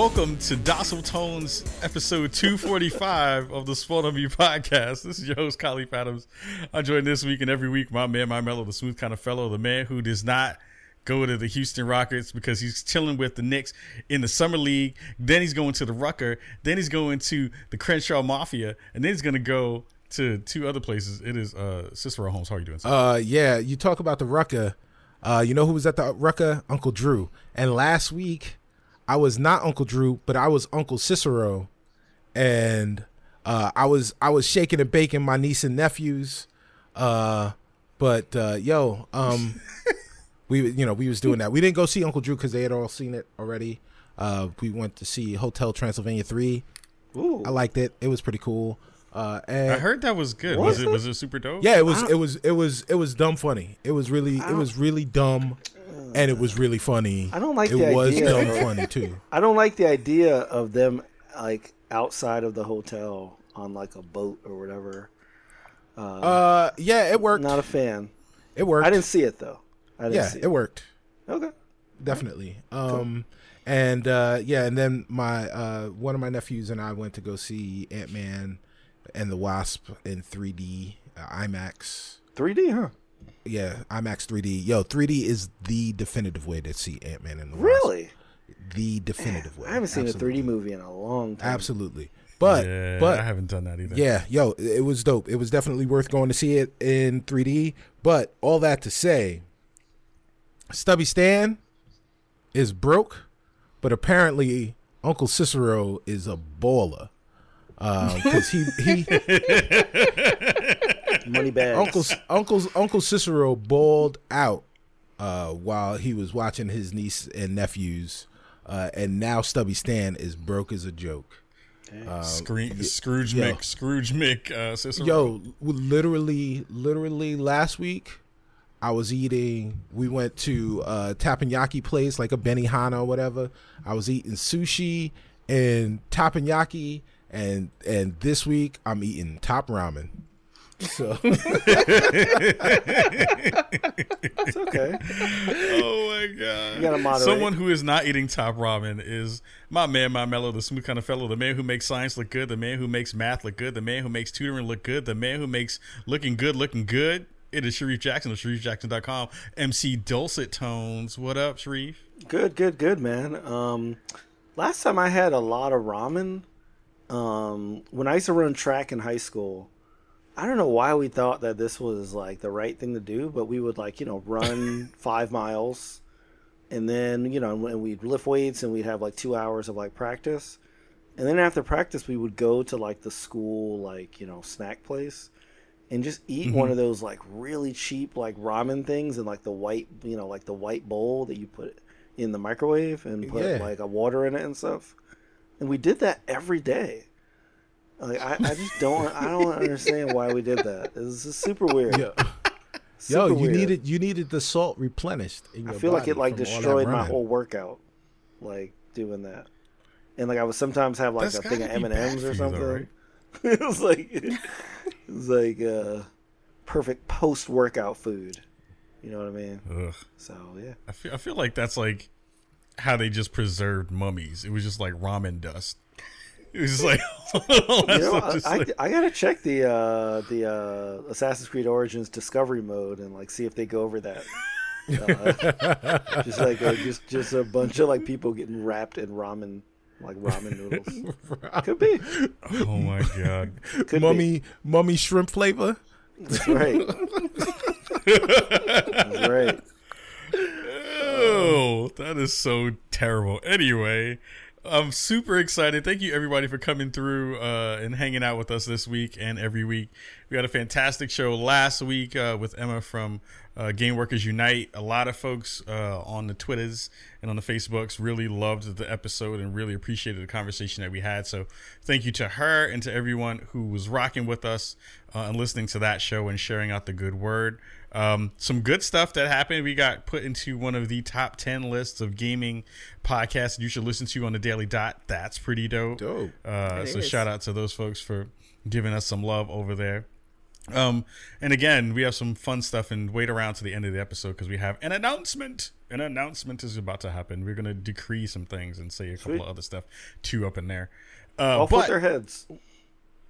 Welcome to Dulcet Tones, episode 245 of the Spawn on Me podcast. This is your host, Kahlief Adams. I join this week and every week my man, my mellow, the smooth kind of fellow, the man who does not go to the Houston Rockets because he's chilling with the Knicks in the summer league. Then he's going to the Rucker. Then he's going to the Crenshaw Mafia, and then he's going to go to two other places. It is uh, Cicero Holmes. How are you doing? Sir? Uh, yeah, you talk about the Rucker. Uh, you know who was at the Rucker? Uncle Drew. And last week, I was not Uncle Drew, but I was Uncle Cicero, and uh, I was I was shaking and baking my niece and nephews. Uh, but uh, yo, um, we you know we was doing that. We didn't go see Uncle Drew because they had all seen it already. Uh, we went to see Hotel Transylvania three. Ooh. I liked it. It was pretty cool. Uh, and I heard that was good. Was Was it it? was it super dope? yeah, it was it was it was it was dumb funny. It was really it was really dumb, and it was really funny. I don't like it the was idea dumb of- funny too. I don't like the idea of them like outside of the hotel on like a boat or whatever. Uh, yeah, it worked. Not a fan. It worked. I didn't see it though. I didn't yeah, see it worked Okay. definitely. Um, and uh, yeah, and then my uh one of my nephews and I went to go see Ant Man and the Wasp in 3D uh, IMAX. 3D, huh? Yeah, IMAX 3D. Yo, 3D is the definitive way to see Ant Man and the Wasp. Really? The definitive way. I haven't seen Absolutely. a 3D movie in a long time. Absolutely. But Yeah, but I haven't done that either. Yeah, yo, it was dope. It was definitely worth going to see it in 3D. But all that to say, Stubby Stan is broke, but apparently Uncle Cicero is a baller. Uh, because he he Money bags. Uncle Uncle's Uncle Cicero balled out uh, while he was watching his niece and nephews, uh, and now Stubby Stan is broke as a joke. Screen, Scrooge yo. Mick, Scrooge Mick, uh, Cicero. Yo, literally, literally last week, I was eating. We went to a teppanyaki place, like a Benihana or whatever. I was eating sushi and teppanyaki, and and this week I'm eating top ramen. So It's okay. Oh my god! You gotta moderate. Someone who is not eating top ramen is my man, my mellow, the smooth kind of fellow, the man who makes science look good, the man who makes math look good, the man who makes tutoring look good, the man who makes looking good looking good. It is Sharif Jackson of SharifJackson.com. MC Dulcet Tones. What up, Sharif? Good, good, good, man. Um, last time I had a lot of ramen. Um, when I used to run track in high school, I don't know why we thought that this was like the right thing to do, but we would like you know run five miles, and then you know and we'd lift weights and we'd have like two hours of like practice, and then after practice we would go to like the school like you know snack place, and just eat one mm-hmm. of those like really cheap like ramen things in like the white you know like the white bowl that you put in the microwave and put Yeah. like a water in it and stuff. And we did that every day like I, I just don't i don't understand why we did that this is super weird Yeah. Super yo, you weird. needed you needed the salt replenished. In i your feel like it like from all that destroyed my whole workout like doing that and like i would sometimes have like That's a thing of gotta be bad m&ms or something though, right? it was like it was like uh perfect post-workout food you know what i mean Ugh. so yeah I feel, I feel like that's like how they just preserved mummies. It was just like ramen dust. It was like, You know, I, I, like- I gotta check the uh, the uh, Assassin's Creed Origins Discovery mode and like see if they go over that. Uh, just like uh, just just a bunch of like people getting wrapped in ramen like ramen noodles. Could be. oh my god. Could be. mummy mummy shrimp flavor. That's right. That's right. Oh, that is so terrible. Anyway, I'm super excited. Thank you everybody for coming through uh, and hanging out with us this week and every week. We had a fantastic show last week uh, with Emma from uh, Game Workers Unite. A lot of folks uh, on the Twitters and on the Facebooks really loved the episode and really appreciated the conversation that we had. So thank you to her and to everyone who was rocking with us uh, and listening to that show and sharing out the good word. Um, some good stuff that happened. We got put into one of the top 10 lists of gaming podcasts you should listen to on the Daily Dot. That's pretty dope. Dope. Uh, so shout out to those folks for giving us some love over there. Um, and again, we have some fun stuff and wait around to the end of the episode because we have an announcement. An announcement is about to happen. We're gonna decree some things and say a couple Sweet. of other stuff too up in there. Uh, Off with their heads.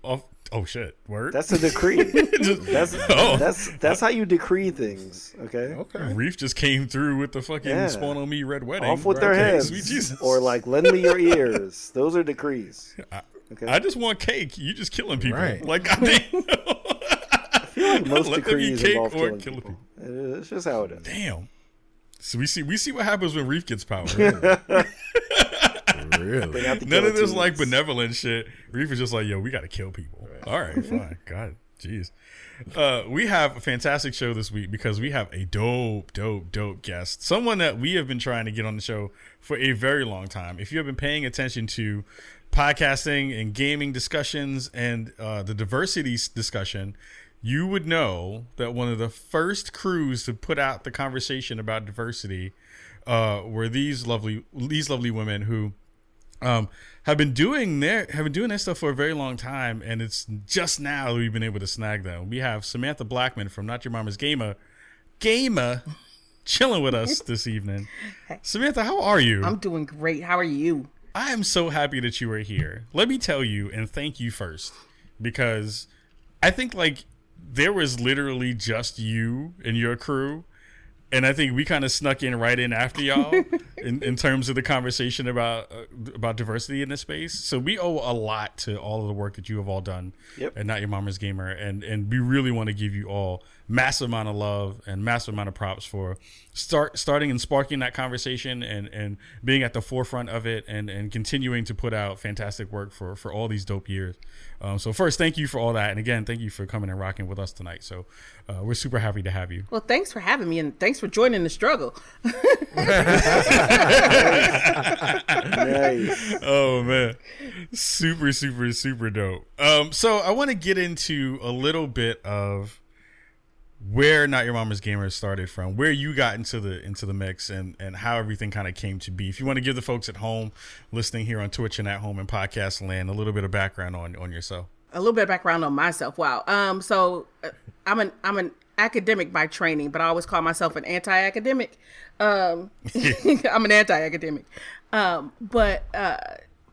Off, oh shit, word. That's a decree. that's Oh. that's that's how you decree things. Okay. Okay. Reef just came through with the fucking Yeah. spawn on me red wedding. Off with their Okay, heads. Sweet Jesus. Or like lend me your ears. Those are decrees. Okay. I just want cake. You just killing people. Right. Like I mean, I feel like most Let them eat decrees cake involve or killing killing people. It's just how it is. damn. So we see we see what happens when Reef gets power. Really? None of this like benevolent shit. Reef is just like, yo, we got to kill people. All right, fine. God, jeez. Uh, we have a fantastic show this week because we have a dope, dope, dope guest. Someone that we have been trying to get on the show for a very long time. If you have been paying attention to podcasting and gaming discussions and uh, the diversity discussion, you would know that one of the first crews to put out the conversation about diversity uh, were these lovely these lovely women who um, have been doing their have been doing their stuff for a very long time, and it's just now that we've been able to snag them. We have Samantha Blackmon from Not Your Mama's Gamer, Gamer, chilling with us this evening. Samantha, how are you? I'm doing great. How are you? I am so happy that you are here. Let me tell you and thank you first because I think like there was literally just you and your crew. And I think we kind of snuck in right in after y'all in, in terms of the conversation about uh, about diversity in this space. So we owe a lot to all of the work that you have all done Yep. at Not Your Mama's Gamer, and and we really want to give you all massive amount of love and massive amount of props for start starting and sparking that conversation and and being at the forefront of it and and continuing to put out fantastic work for for all these dope years. Um, so first, thank you for all that, and again, thank you for coming and rocking with us tonight. So uh, we're super happy to have you. Well, thanks for having me and thanks for joining the struggle. Nice. oh man super super super dope um so i want to get into a little bit of where not your mama's gamer started from where you got into the into the mix and and how everything kind of came to be if you want to give the folks at home listening here on twitch and at home and podcast land a little bit of background on on yourself a little bit of background on myself. Wow. Um. So uh, I'm an I'm an academic by training, but I always call myself an anti-academic. Um, I'm an anti-academic. Um. But uh,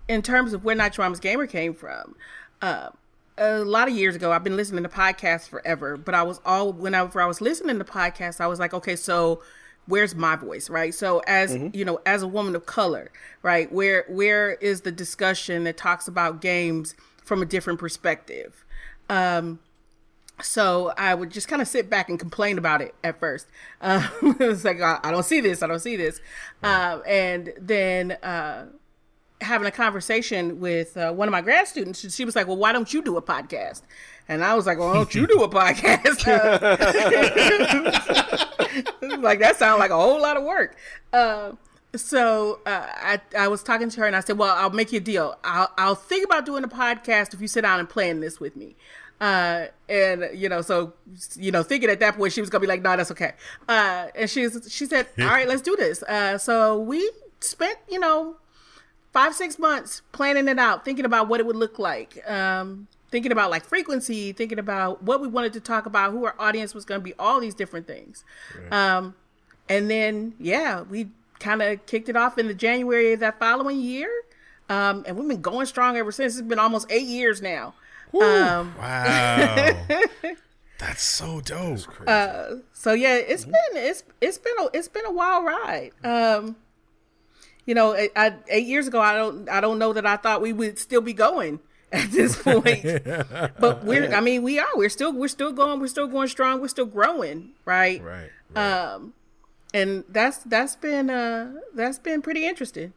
in terms of where Not Your Mama's Gamer came from, uh, a lot of years ago, I've been listening to podcasts forever. But I was all whenever I was listening to podcasts, I was like, okay, so where's my voice right so as you know as a woman of color right where where is the discussion that talks about games from a different perspective um so I would just kind of sit back and complain about it at first. Um, it was like I, I don't see this, I don't see this, um, and then uh, having a conversation with uh, one of my grad students, she was like, "Well, why don't you do a podcast?" And I was like, "Well, why don't you do a podcast?" like that sounds like a whole lot of work. Uh, so uh, I I was talking to her and I said, "Well, I'll make you a deal. I'll I'll think about doing a podcast if you sit down and plan this with me." Uh, and you know, so you know, thinking at that point she was gonna be like, "No, that's okay." Uh, and she's she said, "All right, let's do this." Uh, so we spent you know five six months planning it out, thinking about what it would look like. Um, thinking about like frequency, thinking about what we wanted to talk about, who our audience was going to be, all these different things. Um, and then yeah, we kind of kicked it off in the January of that following year. Um, and we've been going strong ever since. It's been almost eight years now. Um, wow that's so dope so yeah, it's been it's it's been a it's been a wild ride. Um, you know, I, I, eight years ago, I don't I don't know that I thought we would still be going at this point. but we're I mean we are we're still we're still going we're still going strong we're still growing right Right. um and that's that's been uh that's been pretty interesting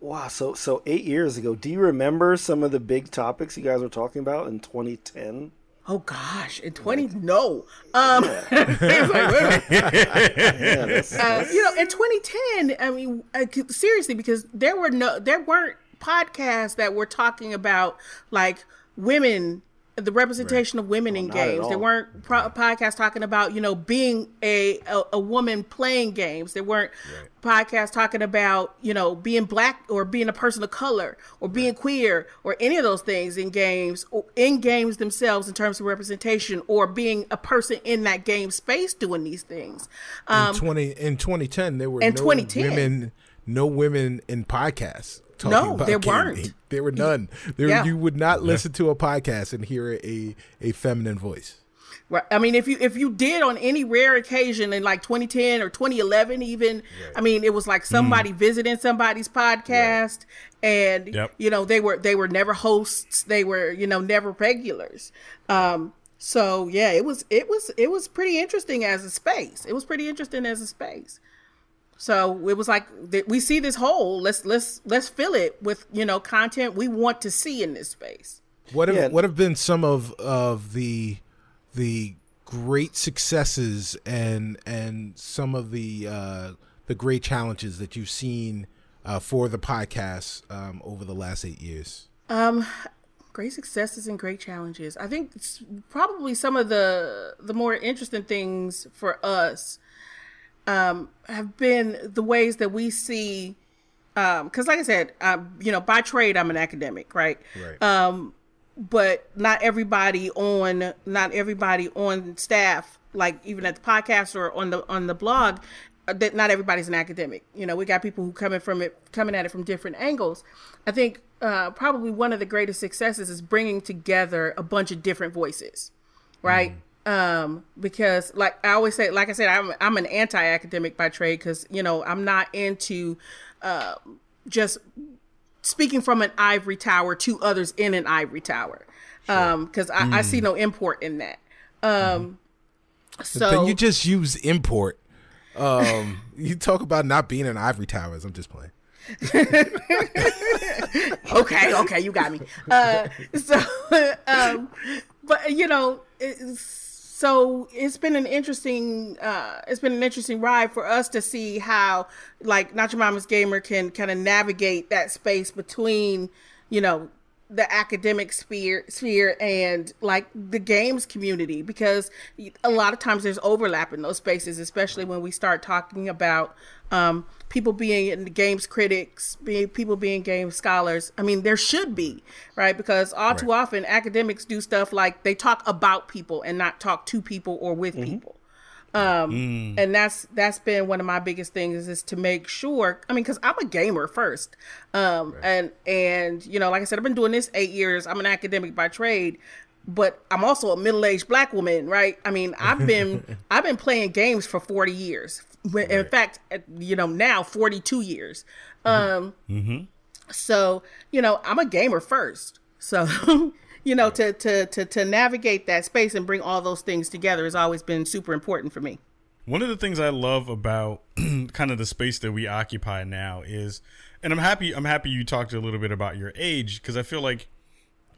Wow. So so eight years ago, do you remember some of the big topics you guys were talking about in 2010? Oh gosh. In 20 no. Um it's like, wait a minute. Yeah, that's, Uh, you know, in 2010, I mean, I could- seriously, because there were no, there weren't podcasts that were talking about like women the representation of women in games. There weren't pro- podcasts talking about you know being a a, a woman playing games. There weren't podcasts talking about you know being black or being a person of color or being queer or any of those things in games or in games themselves in terms of representation or being a person in that game space doing these things. Um, in twenty in 2010 there were in no 2010. women no women in podcasts talking No, about there gaming. weren't. there were none there Yeah. you would not listen to a podcast and hear a a feminine voice Right. I mean, if you if you did on any rare occasion in like 2010 or 2011, even, I mean, it was like somebody visiting somebody's podcast, and Yep. you know they were they were never hosts, they were you know never regulars. Um, so yeah, it was it was it was pretty interesting as a space. It was pretty interesting as a space. So it was like we see this hole. Let's let's let's fill it with you know content we want to see in this space. What have Yeah. what have been some of of the the great successes and and some of the uh, the great challenges that you've seen uh, for the podcast um, over the last eight years? Um, great successes and great challenges. I think it's probably some of the the more interesting things for us um, have been the ways that we see. Because, like I said, um, you know, by trade, I'm an academic, right? Right. Um, but not everybody on not everybody on staff, like even at the podcast or on the on the blog, uh, that not everybody's an academic. You know, we got people who coming from it coming at it from different angles. I think uh, probably one of the greatest successes is bringing together a bunch of different voices, right? Um, because like I always say, like I said, I'm I'm an anti-academic by trade because you know I'm not into uh, just speaking from an ivory tower to others in an ivory tower um because I, I see no import in that um so then you just use import. Um, you talk about not being in ivory towers. I'm just playing. okay okay you got me uh so um but you know it's, so it's been an interesting uh it's been an interesting ride for us to see how like not your mama's gamer can kind of navigate that space between you know the academic sphere sphere and like the games community. Because a lot of times there's overlap in those spaces especially when we start talking about um, people being in the games critics being people being game scholars. I mean there should be right? Because all too often academics do stuff like they talk about people and not talk to people or with people. Um and that's that's been one of my biggest things is to make sure i mean because i'm a gamer first. Um and and you know like i said i've been doing this eight years. I'm an academic by trade but i'm also a middle-aged black woman right? I mean i've been i've been playing games for 40 years When- in fact you know now 42 years. Um so you know i'm a gamer first. So you know to, to to to navigate that space and bring all those things together has always been super important for me. One of the things I love about kind of the space that we occupy now is, and I'm happy. I'm happy you talked a little bit about your age because I feel like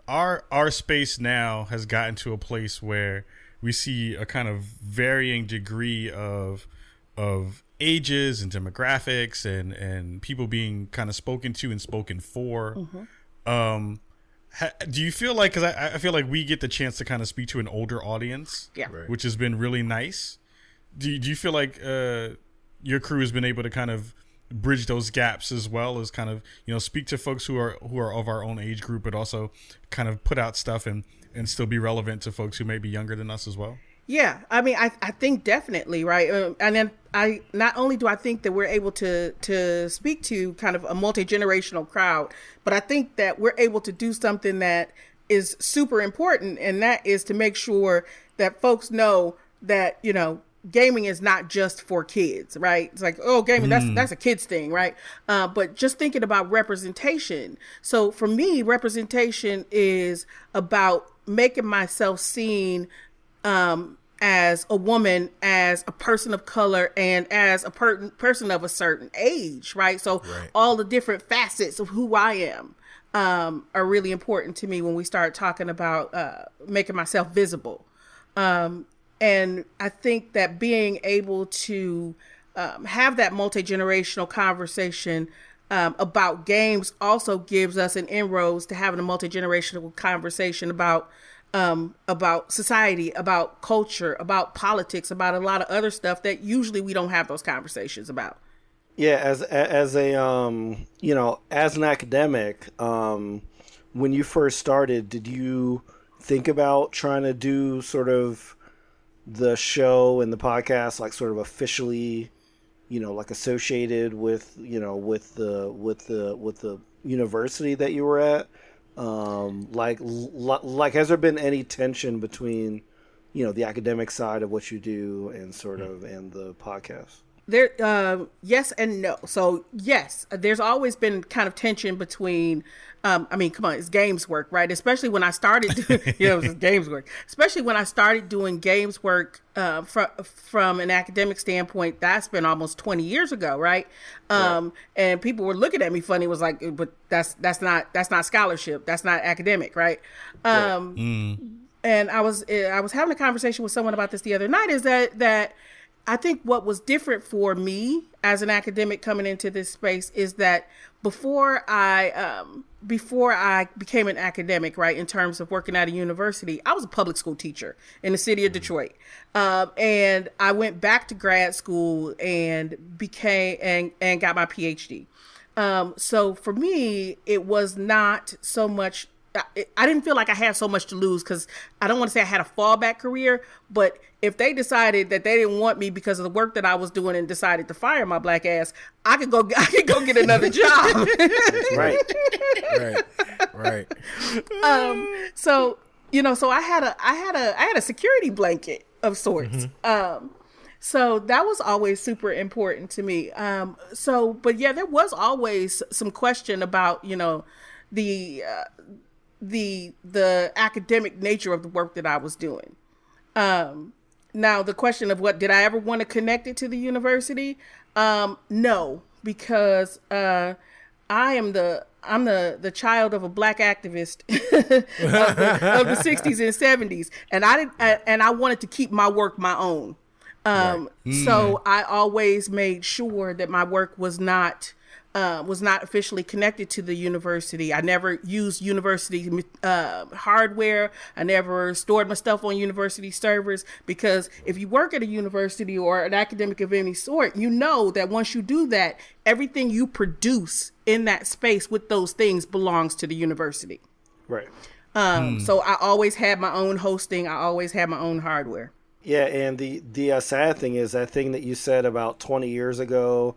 our our space now has gotten to a place where we see a kind of varying degree of of ages and demographics and and people being kind of spoken to and spoken for. Um, ha, do you feel like because I, I feel like we get the chance to kind of speak to an older audience, Yeah. Right. which has been really nice. Do you, do you feel like uh, your crew has been able to kind of bridge those gaps as well as kind of you know speak to folks who are who are of our own age group, but also kind of put out stuff and and still be relevant to folks who may be younger than us as well? Yeah, I mean, I, I think definitely right, um, and then I not only do I think that we're able to to speak to kind of a multi generational crowd, but I think that we're able to do something that is super important, and that is to make sure that folks know that you know gaming is not just for kids, right? It's like, oh, gaming that's that's a kids thing, right? Uh, but just thinking about representation. So for me, representation is about making myself seen um, as a woman, as a person of color, and as a per- person of a certain age, right? So Right. all the different facets of who I am um, are really important to me when we start talking about uh, making myself visible. Um, and I think that being able to um, have that multi generational conversation um, about games also gives us an inroads to having a multi generational conversation about um, about society, about culture, about politics, about a lot of other stuff that usually we don't have those conversations about. Yeah, as as a um, you know, as an academic, um, when you first started, did you think about trying to do sort of the show and the podcast like sort of officially, you know, like associated with you know with the with the with the university that you were at? Um, like like has there been any tension between you know the academic side of what you do and sort of and the podcast? there uh, yes and no so yes there's always been kind of tension between um, i mean come on it's games work right especially when i started you know it's games work especially when i started doing games work uh, from from an academic standpoint that's been almost 20 years ago right um, right. and people were looking at me funny was like but that's that's not that's not scholarship that's not academic right, um, right. Mm. and i was i was having a conversation with someone about this the other night is that that I think what was different for me as an academic coming into this space is that before I um, before I became an academic, right, in terms of working at a university, I was a public school teacher in the city of Detroit, um, and I went back to grad school and became and and got my PhD. Um, so for me, it was not so much I didn't feel like I had so much to lose because I don't want to say I had a fallback career, but if they decided that they didn't want me because of the work that I was doing and decided to fire my black ass, I could go. I could go get another job. right, right, right. Um. So you know, so I had a, I had a, I had a security blanket of sorts. Mm-hmm. Um. So that was always super important to me. Um. So, but yeah, there was always some question about you know the. Uh, the the academic nature of the work that I was doing. Um, now the question of what did I ever want to connect it to the university? Um, no, because uh, I am the I'm the the child of a black activist of, the, of, the, 60s and 70s, and I did and I wanted to keep my work my own. Um, right. mm. So I always made sure that my work was not uh, was not officially connected to the university. I never used university uh, hardware. I never stored my stuff on university servers because if you work at a university or an academic of any sort, you know that once you do that, everything you produce in that space with those things belongs to the university. Right. Um, hmm. So I always had my own hosting. I always had my own hardware. Yeah, and the the uh, sad thing is that thing that you said about 20 years ago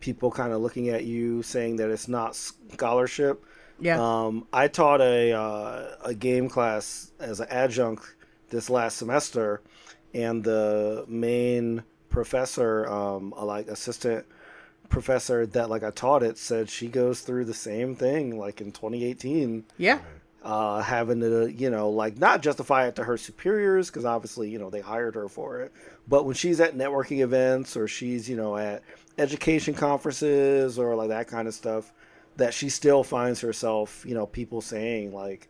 people kind of looking at you saying that it's not scholarship. Yeah. Um, I taught a uh, a game class as an adjunct this last semester, and the main professor, um, like assistant professor that like I taught it, said she goes through the same thing like in 2018. Yeah. Uh, having to, you know, like not justify it to her superiors because obviously, you know, they hired her for it. But when she's at networking events or she's, you know, at education conferences or like that kind of stuff that she still finds herself, you know, people saying like,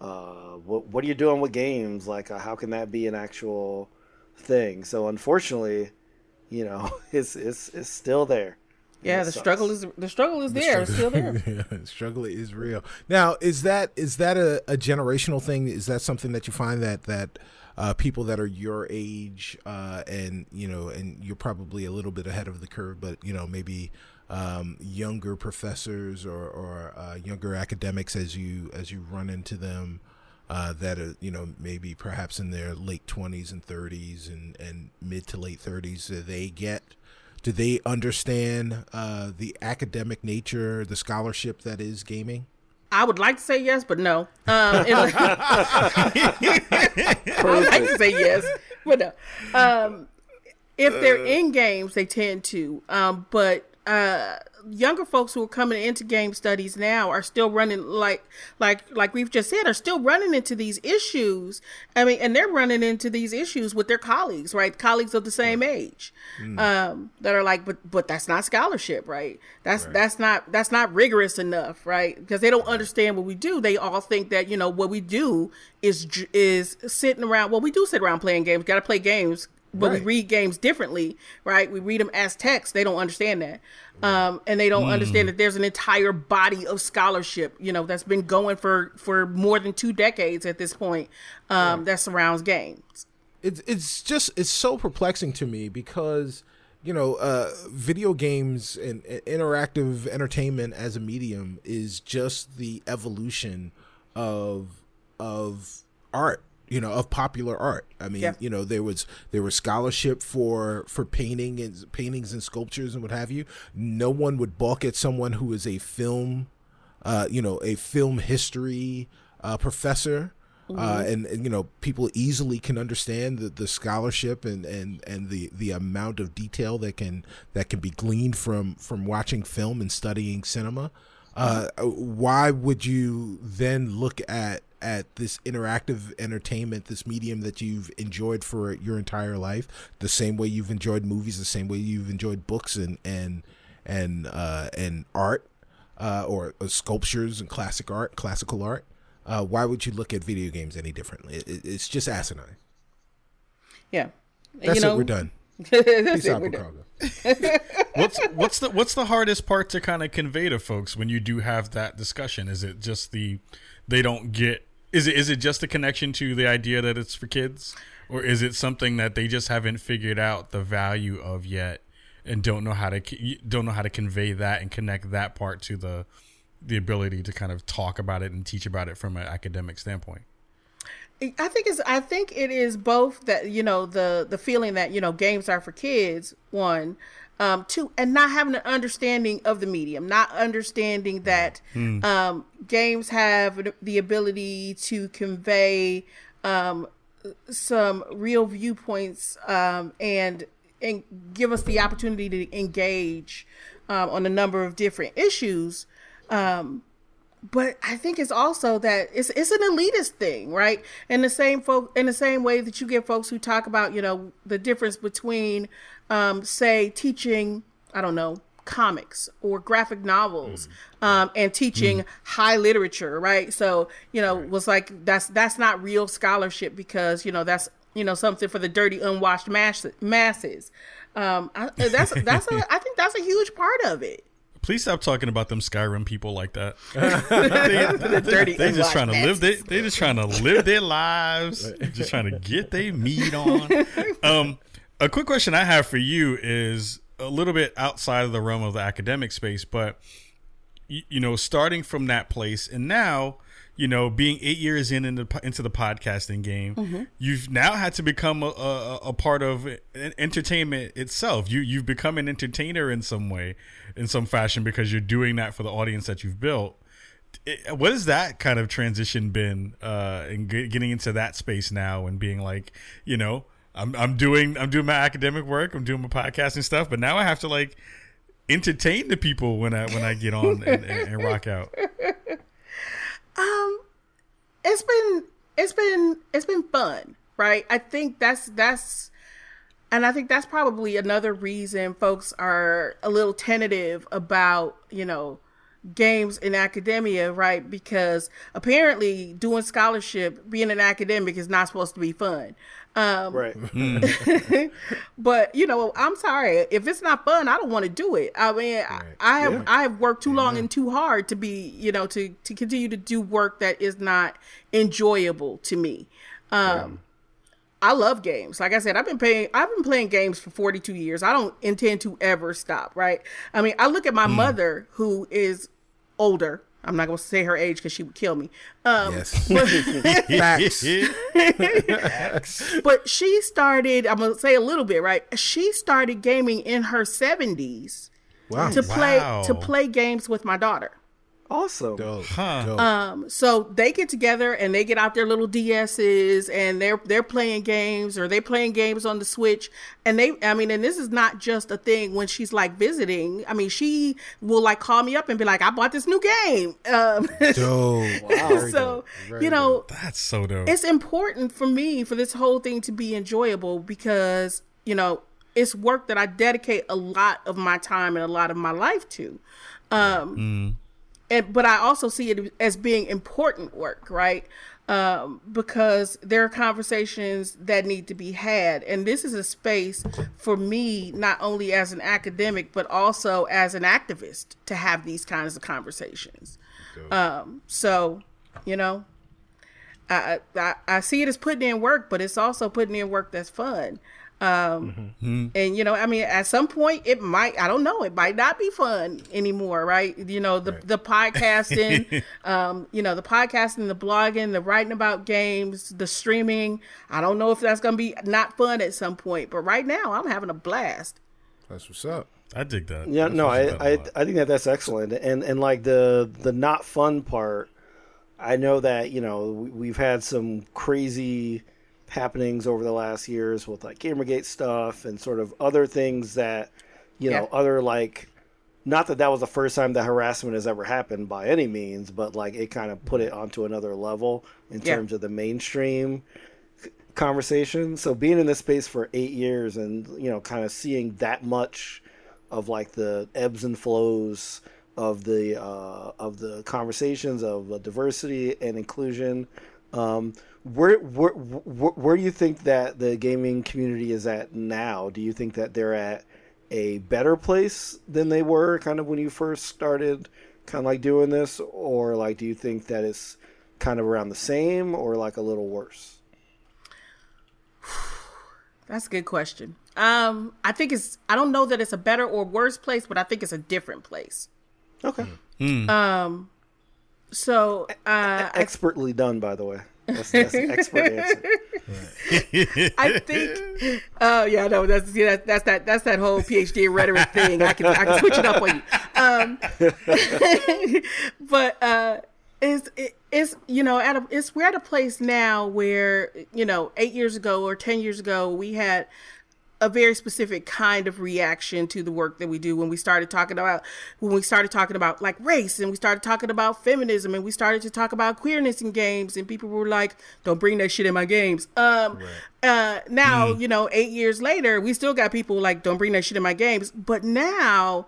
uh, what, what are you doing with games? Like, uh, how can that be an actual thing? So unfortunately, you know, it's, it's, it's still there. Yeah, the sucks. struggle is the struggle is the there. Struggle, it's still there. yeah, struggle is real. Now, is that is that a, a generational thing? Is that something that you find that that uh, people that are your age uh, and you know and you're probably a little bit ahead of the curve but you know maybe um, younger professors or, or uh, younger academics as you as you run into them uh, that are you know maybe perhaps in their late 20s and 30s and, and mid to late 30s do they get do they understand uh, the academic nature the scholarship that is gaming I would like to say yes, but no. Um, I would like to say yes, but no. Um, if they're in games, they tend to. Um, but uh, younger folks who are coming into game studies now are still running like like like we've just said are still running into these issues i mean and they're running into these issues with their colleagues right colleagues of the same age mm. um, that are like but but that's not scholarship right that's right. that's not that's not rigorous enough right because they don't right. understand what we do they all think that you know what we do is is sitting around well we do sit around playing games got to play games but Right. we read games differently, right? We read them as text. They don't understand that. Um, and they don't understand that there's an entire body of scholarship, you know, that's been going for, for more than two decades at this point, um, that surrounds games. it's it's just it's so perplexing to me because you know uh video games and, and interactive entertainment as a medium is just the evolution of of art you know of popular art i mean Yeah. you know there was there was scholarship for for painting and paintings and sculptures and what have you no one would balk at someone who is a film uh, you know, a film history uh, professor, uh, and, and you know, people easily can understand the, the scholarship and, and, and the, the amount of detail that can that can be gleaned from from watching film and studying cinema. Uh, why would you then look at at this interactive entertainment, this medium that you've enjoyed for your entire life, the same way you've enjoyed movies, the same way you've enjoyed books and and and uh, and art, uh, or, or sculptures and classic art, classical art. Uh, why would you look at video games any differently? It, it- it's just asinine. Yeah. That's you know, it. We're done. That's Peace it, out, we're done. What's what's the what's the hardest part to kind of convey to folks when you do have that discussion? Is it just the they don't get? Is it is it just the connection to the idea that it's for kids, or is it something that they just haven't figured out the value of yet and don't know how to don't know how to convey that and connect that part to the the ability to kind of talk about it and teach about it from an academic standpoint? I think it's I think it is both that you know the the feeling that you know games are for kids one um two and not having an understanding of the medium not understanding that um games have the ability to convey um some real viewpoints um and and give us the opportunity to engage um, on a number of different issues um but I think it's also that it's it's an elitist thing, right? In the same folk in the same way that you get folks who talk about, you know, the difference between um, say teaching, I don't know, comics or graphic novels um, and teaching high literature, right? So, you know, was like that's that's not real scholarship because, you know, that's you know something for the dirty unwashed mass- masses. Um, I, that's that's a, I think that's a huge part of it. Please stop talking about them Skyrim people like that. they, dirty they just trying to live. They they just trying to live their lives. Just trying to get their meat on. Um, a quick question I have for you is a little bit outside of the realm of the academic space, but you, you know, starting from that place and now, you know, being eight years in into, into the podcasting game, you've now had to become a, a, a part of entertainment itself. You you've become an entertainer in some way, in some fashion, because you're doing that for the audience that you've built. It- what has that kind of transition been uh in ge- getting into that space now and being like you know i'm i'm doing i'm doing my academic work i'm doing my podcasting stuff but now i have to like entertain the people when i when i get on and, and, and rock out Um, it's been it's been it's been fun right? I think that's that's and i think that's probably another reason folks are a little tentative about you know games in academia right? Because apparently doing scholarship being an academic is not supposed to be fun um Right. but you know i'm sorry if it's not fun i don't want to do it i mean I, I have i have worked too long and too hard to be you know to to continue to do work that is not enjoyable to me um I love games. Like I said, I've been playing I've been playing games for 42 years. I don't intend to ever stop, right? I mean, I look at my mother who is older. I'm not going to say her age cuz she would kill me. Um Yes. but, Facts. but she started, I'm going to say a little bit, right? She started gaming in her 70s Wow. to play Wow. to play games with my daughter. Awesome. Dope. Huh. Dope. Um, so they get together and they get out their little DSs and they're they're playing games or they playing games on the Switch. And they, I mean, and this is not just a thing when she's like visiting. I mean, she will like call me up and be like, "I bought this new game." Um, Dope. Very so dope. You know, that's so dope it's important for me for this whole thing to be enjoyable because you know it's work that I dedicate a lot of my time and a lot of my life to. Um, and but I also see it as being important work, right? Um, because there are conversations that need to be had, and this is a space for me, not only as an academic but also as an activist, to have these kinds of conversations. Um, so, you know, I, I I see it as putting in work, but it's also putting in work that's fun. Um, mm-hmm. and you know, I mean, at some point it might, I don't know, it might not be fun anymore, right? You know, the, right. the podcasting, um, you know, the podcasting, the blogging, the writing about games, the streaming. I don't know if that's going to be not fun at some point, but right now I'm having a blast. That's what's up. I dig that. Yeah, that's no, I, I, I think that that's excellent. And, and like the, the not fun part, I know that, you know, we've had some crazy, happenings over the last years with like Gamergate stuff and sort of other things that, you know, yeah. other like, not that that was the first time that harassment has ever happened by any means, but like it kind of put it onto another level in yeah. terms of the mainstream conversation. So being in this space for eight years and, you know, kind of seeing that much of like the ebbs and flows of the uh, of the conversations of uh, diversity and inclusion um, where, where where where do you think that the gaming community is at now? Do you think that they're at a better place than they were kind of when you first started kind of like doing this or like do you think that it's kind of around the same or like a little worse? That's a good question. Um, I think it's I don't know that it's a better or worse place, but I think it's a different place. Okay. Mm. Um so uh, expertly done by the way. That's, that's an expert answer. I think. Oh uh, yeah, no, that's yeah, that's that that's that whole PhD rhetoric thing. I can I can switch it up on you. Um, but uh, it's it, it's you know at a it's we're at a place now where you know eight years ago or ten years ago we had a very specific kind of reaction to the work that we do when we started talking about when we started talking about like race and we started talking about feminism and we started to talk about queerness in games and people were like don't bring that shit in my games um right. uh now mm. you know 8 years later we still got people like don't bring that shit in my games but now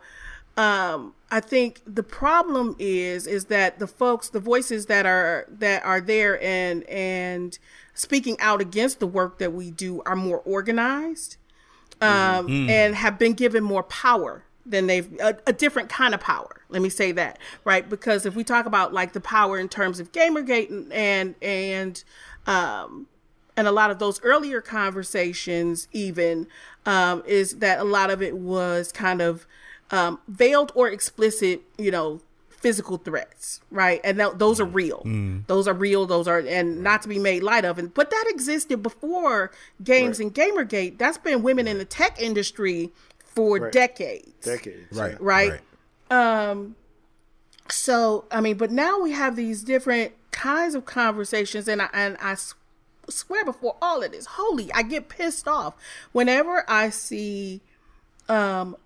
um I think the problem is is that the folks the voices that are that are there and and speaking out against the work that we do are more organized um, mm. and have been given more power than they've a, a, different kind of power. Let me say that right because if we talk about like the power in terms of GamerGate and and, and um, and a lot of those earlier conversations even um, is that a lot of it was kind of um, veiled or explicit, you know, physical threats, right? And th- those are real. Mm. Those are real. Those are and not to be made light of. And but that existed before games right. and GamerGate. That's been women in the tech industry for right. decades. Decades. Right. Right. right. Um so I mean, but now we have these different kinds of conversations and I and I swear before all of this, holy, I get pissed off whenever I see um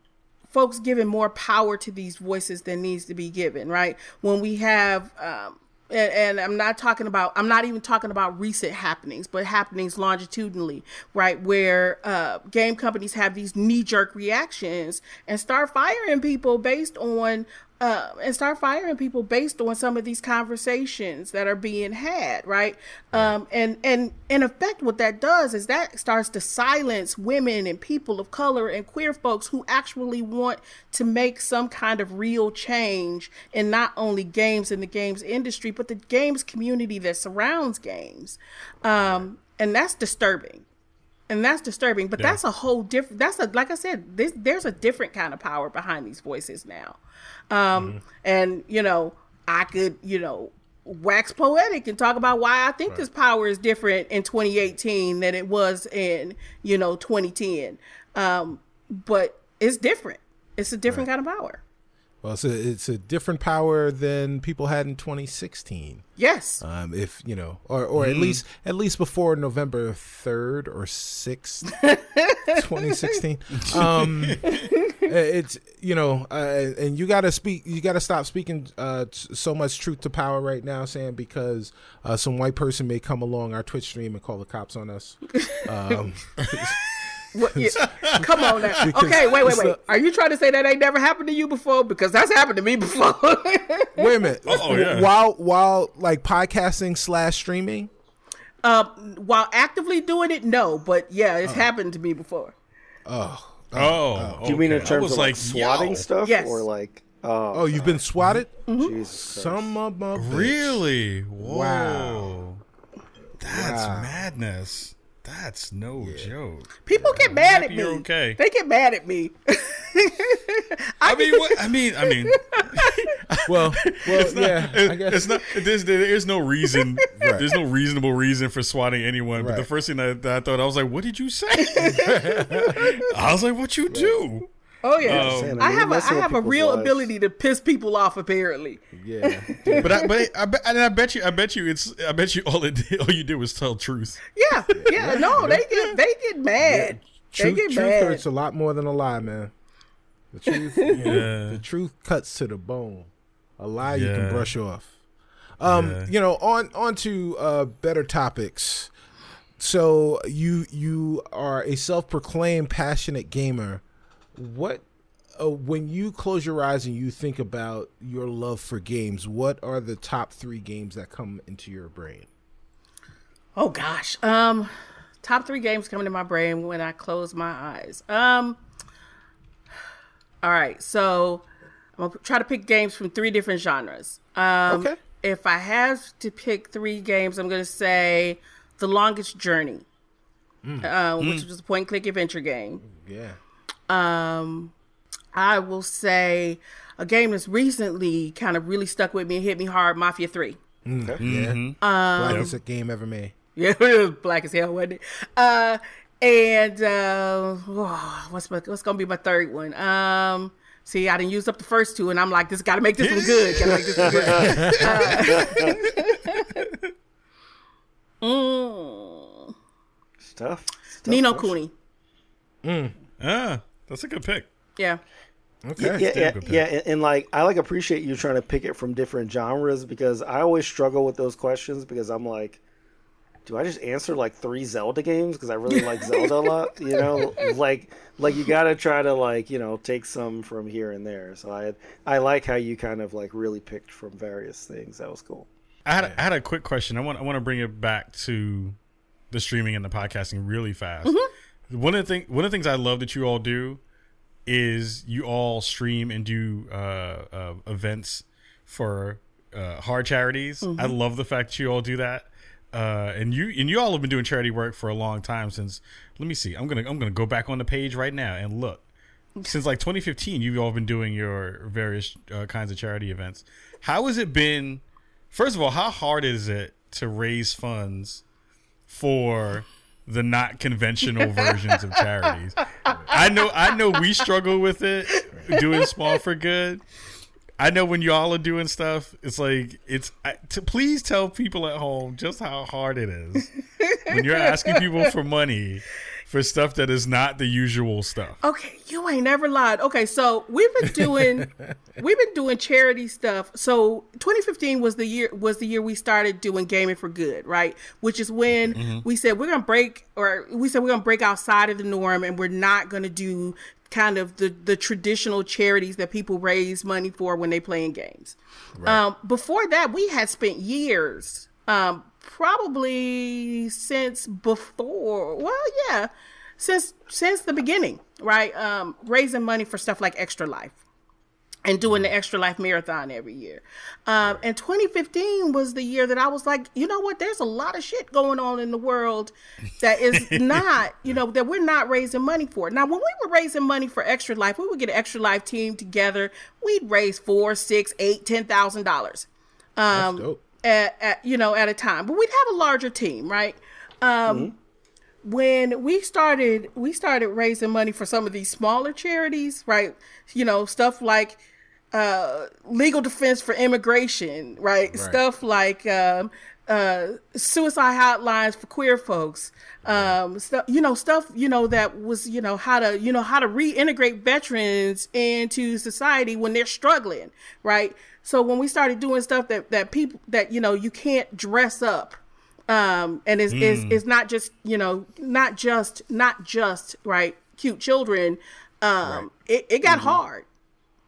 folks giving more power to these voices than needs to be given, right? When we have, um, and, and, I'm not talking about, I'm not even talking about recent happenings, but happenings longitudinally, right? Where uh, game companies have these knee jerk reactions and start firing people based on uh, and start firing people based on some of these conversations that are being had, right? Um, and and in effect, what that does is that starts to silence women and people of color and queer folks who actually want to make some kind of real change in not only games in the games industry, but the games community that surrounds games, um, and that's disturbing and that's disturbing but yeah. that's a whole different that's a like i said this, there's a different kind of power behind these voices now um, mm-hmm. And, you know, I could, you know, wax poetic and talk about why I think right. this power is different in 2018 than it was in, you know, 2010. Um, but it's different. It's a different right. kind of power. Well, it's a it's a different power than people had in 2016. Yes. Um, if you know, or or mm. at least at least before November 3rd or 6th, 2016. Um, it's you know, uh, and you got to speak. You got to stop speaking uh, so much truth to power right now, Sam, because uh, some white person may come along our Twitch stream and call the cops on us. Um, What, yeah, come on now. Okay, wait, wait, wait. So- Are you trying to say that ain't never happened to you before? Because that's happened to me before. Wait a minute. Oh, yeah. While while like podcasting slash streaming. um, while actively doing it, no, but yeah, it's happened to me before. Oh. Oh, Do you mean in terms was of like, swatting yo, stuff, Yes. or like oh, Oh, you've been swatted. Jesus Christ. Some of my bitch. Really? Whoa. Wow. That's Wow. madness. That's no joke. People get mad at happy me. you're okay. They get mad at me. I mean, what? I mean, I mean, Well, well, it's not, yeah. it- I guess it's not. There's, there is no reason. There's no reasonable reason for swatting anyone. But the first thing that, that I thought, I was like, "What did you say?" I was like, "What you do?" Oh yeah, Um, Saying, I have a messing I have a real lives. ability to piss people off. Apparently, Yeah. But I, but I, bet, and I bet you, I bet you, it's, I bet you, all it did, all you did was tell truth. yeah, yeah. No, they get they get mad. They Truth, get truth mad. hurts a lot more than a lie, man. The truth, Yeah. the truth cuts to the bone. A lie you can brush off. Um, Yeah. you know, on on to uh, better topics. So you you are a self-proclaimed passionate gamer. What uh, when you close your eyes and you think about your love for games, what are the top three games that come into your brain? Oh gosh. Um top 3 games coming to my brain when I close my eyes. Um All right. So I'm going to try to pick games from three different genres. Um Okay. if I have to pick 3 games, I'm going to say The Longest Journey. Uh, which was a point point-click adventure game. Yeah. Um, I will say a game that's recently kind of really stuck with me and hit me hard, Mafia 3. Yeah. Blackest game ever made. Yeah, it was black as hell, wasn't it? Uh, and uh, oh, what's my, what's gonna be my third one? Um, see, I didn't use up the first two, and I'm like, this got to make this one good. Gotta make this one good. Uh, mm, stuff. stuff Nino question. Cooney. Ah, that's a good pick. Yeah. Okay. Yeah, yeah, yeah, and, and like I like appreciate you trying to pick it from different genres because I always struggle with those questions because I'm like, do I just answer like three Zelda games because I really like Zelda a lot? You know, like like you got to try to like you know take some from here and there. So I I like how you kind of like really picked from various things. That was cool. I had, I had a quick question. I want I want to bring it back to the streaming and the podcasting really fast. Mm-hmm. One of the thing one of the things I love that you all do is you all stream and do uh, uh, events for uh, hard charities. I love the fact that you all do that. Uh, and you and you all have been doing charity work for a long time since. Let me see. I'm gonna I'm gonna go back on the page right now and look. Since like 2015, you've all been doing your various uh, kinds of charity events. How has it been? First of all, how hard is it to raise funds for the not conventional versions of charities? I know, I know, we struggle with it doing small for good. I know when y'all are doing stuff, it's like it's. I, to please tell people at home just how hard it is when you're asking people for money for stuff that is not the usual stuff. Okay, you ain't never lied. Okay, so we've been doing we've been doing charity stuff. So 2015 was the year was the year we started doing gaming for good, right? Which is when we said we're gonna break or we said we're gonna break outside of the norm and we're not gonna do kind of the the traditional charities that people raise money for when they playing games. Um, before that, we had spent years, um, probably since before. Well, yeah, since since the beginning, right? Um, raising money for stuff like Extra Life and doing the Extra Life Marathon every year. Um, and 2015 was the year that I was like, you know what? There's a lot of shit going on in the world that is not, you know, that we're not raising money for. Now, when we were raising money for Extra Life, we would get an Extra Life team together. We'd raise four, six, eight, ten thousand dollars. Um, dope. At, at you know at a time, but we'd have a larger team, right? Um, when we started we started raising money for some of these smaller charities right? You know stuff like uh legal defense for immigration right, stuff like um uh suicide hotlines for queer folks. Um stuff you know stuff you know that was you know how to you know how to reintegrate veterans into society when they're struggling right so when we started doing stuff that that people that you know you can't dress up um, and is is is not just you know not just not just right cute children. Um, it, it got hard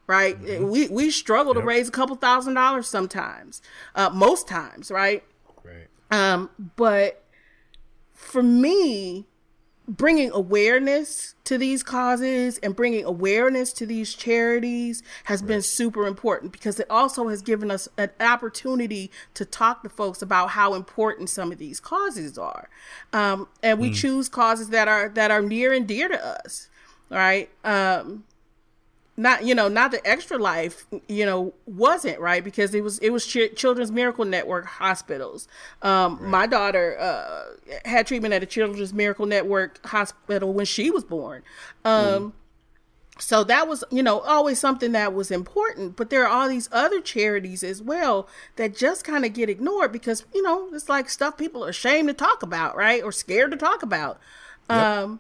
right? We we struggle to raise a couple thousand dollars sometimes, uh, most times, right? Right. Um, but for me, bringing awareness to these causes and bringing awareness to these charities has been super important because it also has given us an opportunity to talk to folks about how important some of these causes are, um, and we choose causes that are that are near and dear to us, right? Um, not you know not the extra life you know wasn't right? Because it was it was Ch- children's miracle network hospitals. Um my daughter uh had treatment at a children's miracle network hospital when she was born. Um so that was you know always something that was important but there are all these other charities as well that just kind of get ignored because you know it's like stuff people are ashamed to talk about right? Or scared to talk about. Um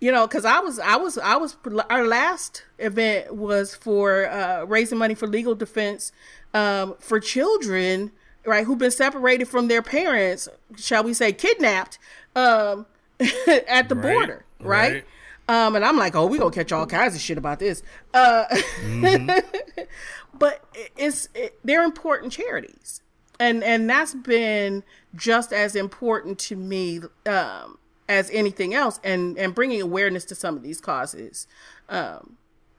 you know because i was i was i was our last event was for uh, raising money for legal defense um, for children right who've been separated from their parents shall we say kidnapped um, at the Right, border right, right. Um, and i'm like oh we gonna catch all kinds of shit about this. Uh, but it's it, they're important charities. And and that's been just as important to me um, as anything else and and bringing awareness to some of these causes um,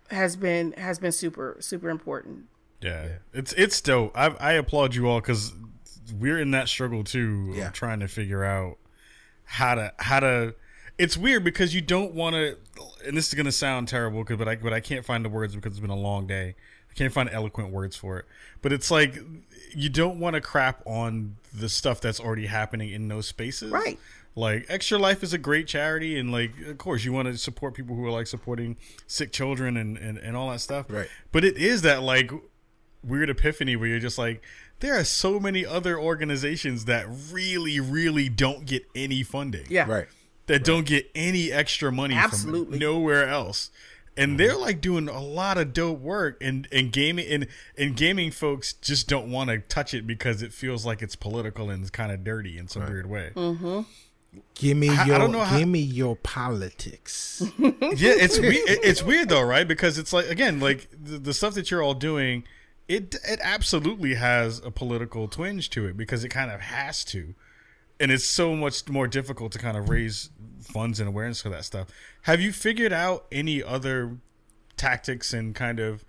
has been has been super super important Yeah, it's it's dope. I I applaud you all because we're in that struggle too, Yeah. of trying to figure out how to how to. It's weird because you don't want to, and this is gonna sound terrible, 'cause- but I but I can't find the words because it's been a long day. I can't find eloquent words for it. But it's like you don't want to crap on the stuff that's already happening in those spaces, Right. Like extra life is a great charity and like of course you want to support people who are like supporting sick children and, and and all that stuff. Right. but it is that like weird epiphany where you're just like there are so many other organizations that really really don't get any funding. Yeah. Right. that don't get any extra money Absolutely. from nowhere else. And mm-hmm. they're like doing a lot of dope work and and gaming and and gaming folks just don't want to touch it because it feels like it's political and it's kind of dirty in some weird way mm-hmm. Give me I- I your don't know how- give me your politics. yeah, it's we- it's weird though, right? Because it's like again, like the, the stuff that you're all doing, it it absolutely has a political twinge to it because it kind of has to, and it's so much more difficult to kind of raise funds and awareness for that stuff. Have you figured out any other tactics and kind of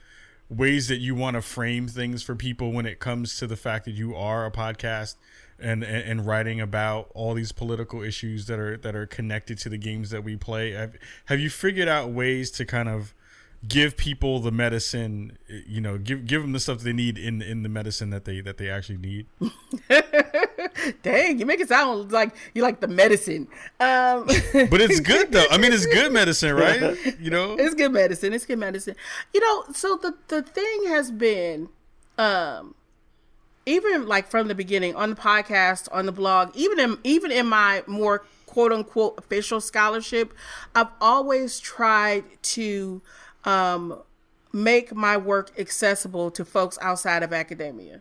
ways that you want to frame things for people when it comes to the fact that you are a podcast and, and and writing about all these political issues that are that are connected to the games that we play. Have, have you figured out ways to kind of give people the medicine you know give give them the stuff they need in in the medicine that they that they actually need. Dang you make it sound like you like the medicine. Um but it's good though. I mean it's good medicine right? You know? It's good medicine. It's good medicine. You know so the the thing has been um even like from the beginning on the podcast on the blog even in even in my more quote unquote official scholarship i've always tried to um make my work accessible to folks outside of academia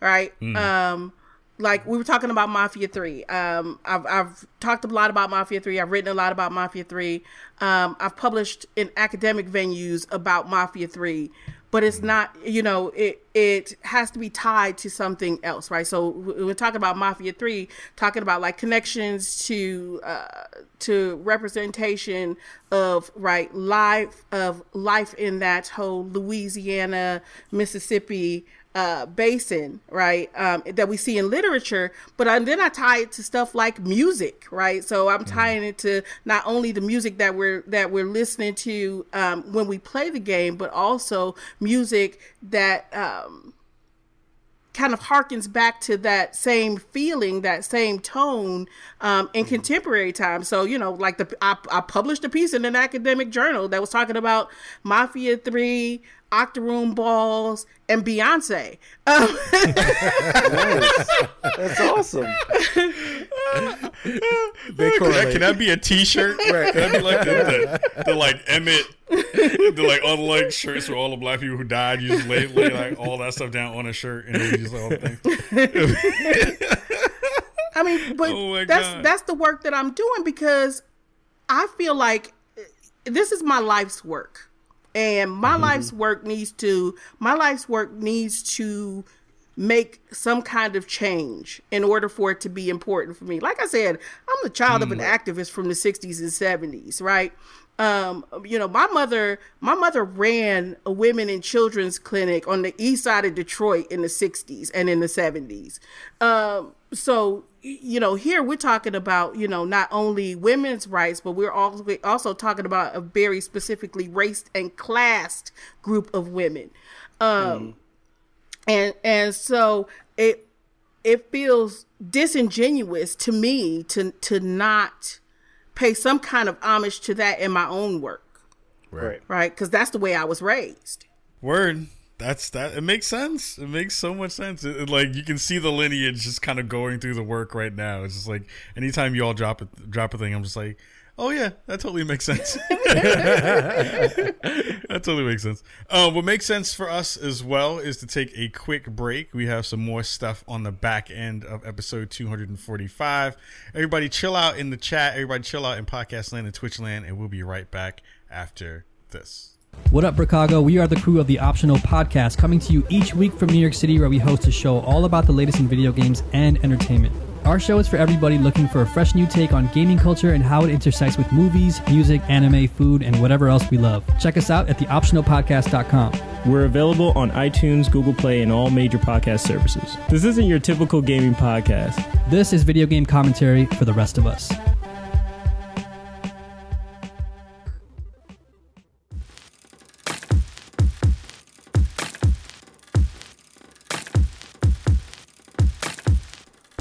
right um like we were talking about Mafia Three. Um, I've I've talked a lot about Mafia Three. I've written a lot about Mafia Three. Um, I've published in academic venues about Mafia Three, but it's not. You know, it it has to be tied to something else, right? So we're talking about Mafia Three, talking about like connections to uh, to representation of right life of life in that whole Louisiana, Mississippi uh, basin, right? Um, that we see in literature, but I, then I tie it to stuff like music, right? So I'm tying it to not only the music that we're that we're listening to um, when we play the game, but also music that um, kind of harkens back to that same feeling, that same tone um, in contemporary times. So, you know, like the I, I published a piece in an academic journal that was talking about Mafia 3, Octoroon Balls, and Beyonce. Um, That's awesome. They can, that, can that be a T-shirt? Right. Can that be like the, the, the like Emmett, the like unliked shirts for all the black people who died? You just lay, lay like all that stuff down on a shirt and then you just all the things. I mean, but Oh that's God. that's the work that I'm doing because I feel like this is my life's work. And my Mm-hmm. life's work needs to my life's work needs to make some kind of change in order for it to be important for me. Like I said, I'm the child of an Mm. activist from the 60s and 70s, right? Um, you know, my mother, my mother ran a women and children's clinic on the east side of Detroit in the 60s and in the 70s. Um, so, you know, here we're talking about, you know, not only women's rights, but we're also, also talking about a very specifically race and classed group of women. Um, and and so it it feels disingenuous to me to to not pay some kind of homage to that in my own work Right. right because that's the way i was raised Word. That's that. It makes sense. It makes so much sense. It, it, like you can see the lineage just kind of going through the work right now. It's just like anytime you all drop a drop a thing, I'm just like, oh yeah, that totally makes sense. that totally makes sense. Uh, what makes sense for us as well is to take a quick break. We have some more stuff on the back end of episode 245. Everybody chill out in the chat. Everybody chill out in podcast land and Twitch land, and we'll be right back after this. What up, Chicago? We are the crew of the Optional Podcast, coming to you each week from New York City, where we host a show all about the latest in video games and entertainment. Our show is for everybody looking for a fresh new take on gaming culture and how it intersects with movies, music, anime, food, and whatever else we love. Check us out at theoptionalpodcast.com. We're available on iTunes, Google Play, and all major podcast services. This isn't your typical gaming podcast. This is video game commentary for the rest of us.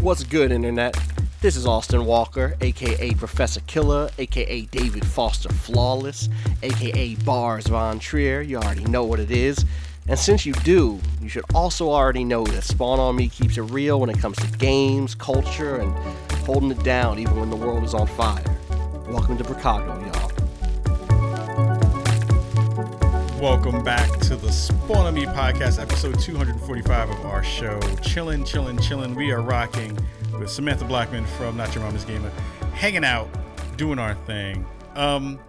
What's good, Internet? This is Austin Walker, aka Professor Killer, aka David Foster Flawless, aka Bars Von Trier. You already know what it is. And since you do, you should also already know that Spawn on Me keeps it real when it comes to games, culture, and holding it down even when the world is on fire. Welcome to Chicago, y'all. Welcome back to the Spawn on Me podcast, episode 245 of our show. Chillin', chillin', chillin'. We are rocking with Samantha Blackmon from Not Your Mama's Gamer, hanging out, doing our thing. Um,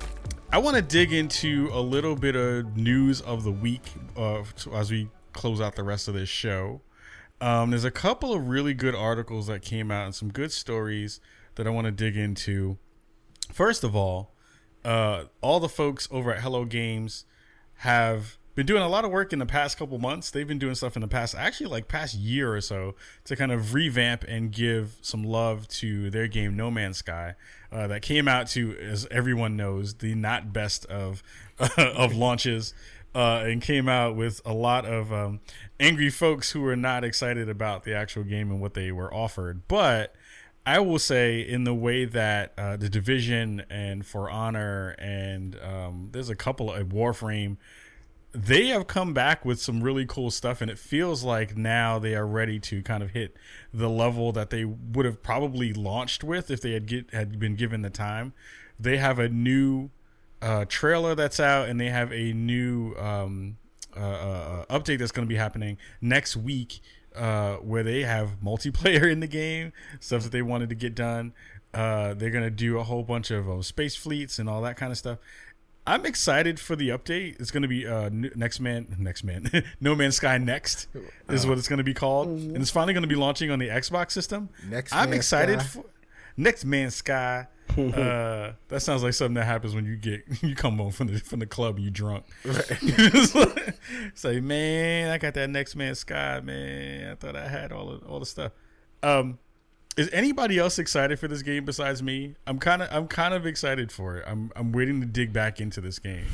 I want to dig into a little bit of news of the week uh, as we close out the rest of this show. Um, there's a couple of really good articles that came out and some good stories that I want to dig into. First of all, uh, all the folks over at Hello Games have been doing a lot of work in the past couple months. They've been doing stuff in the past, actually, like past year or so, to kind of revamp and give some love to their game No Man's Sky, uh, that came out to, as everyone knows, the not best of of launches, uh, and came out with a lot of um, angry folks who were not excited about the actual game and what they were offered, but. I will say in the way that uh, the division and For Honor and um, there's a couple of Warframe, they have come back with some really cool stuff, and it feels like now they are ready to kind of hit the level that they would have probably launched with if they had get had been given the time. They have a new uh, trailer that's out, and they have a new um, uh, uh, update that's going to be happening next week uh, where they have multiplayer in the game, stuff that they wanted to get done. Uh, they're gonna do a whole bunch of uh, space fleets and all that kind of stuff. I'm excited for the update. It's gonna be uh, next man, next man, No Man's Sky next is what it's gonna be called, and it's finally gonna be launching on the Xbox system. Next I'm excited for Next Man Sky. uh, that sounds like something that happens when you get you come home from the from the club and you drunk. It's like- Say, man, I got that Next Man Sky, man. I thought I had all of, all the stuff. Um, is anybody else excited for this game besides me? I'm kind of I'm kind of excited for it. I'm I'm waiting to dig back into this game.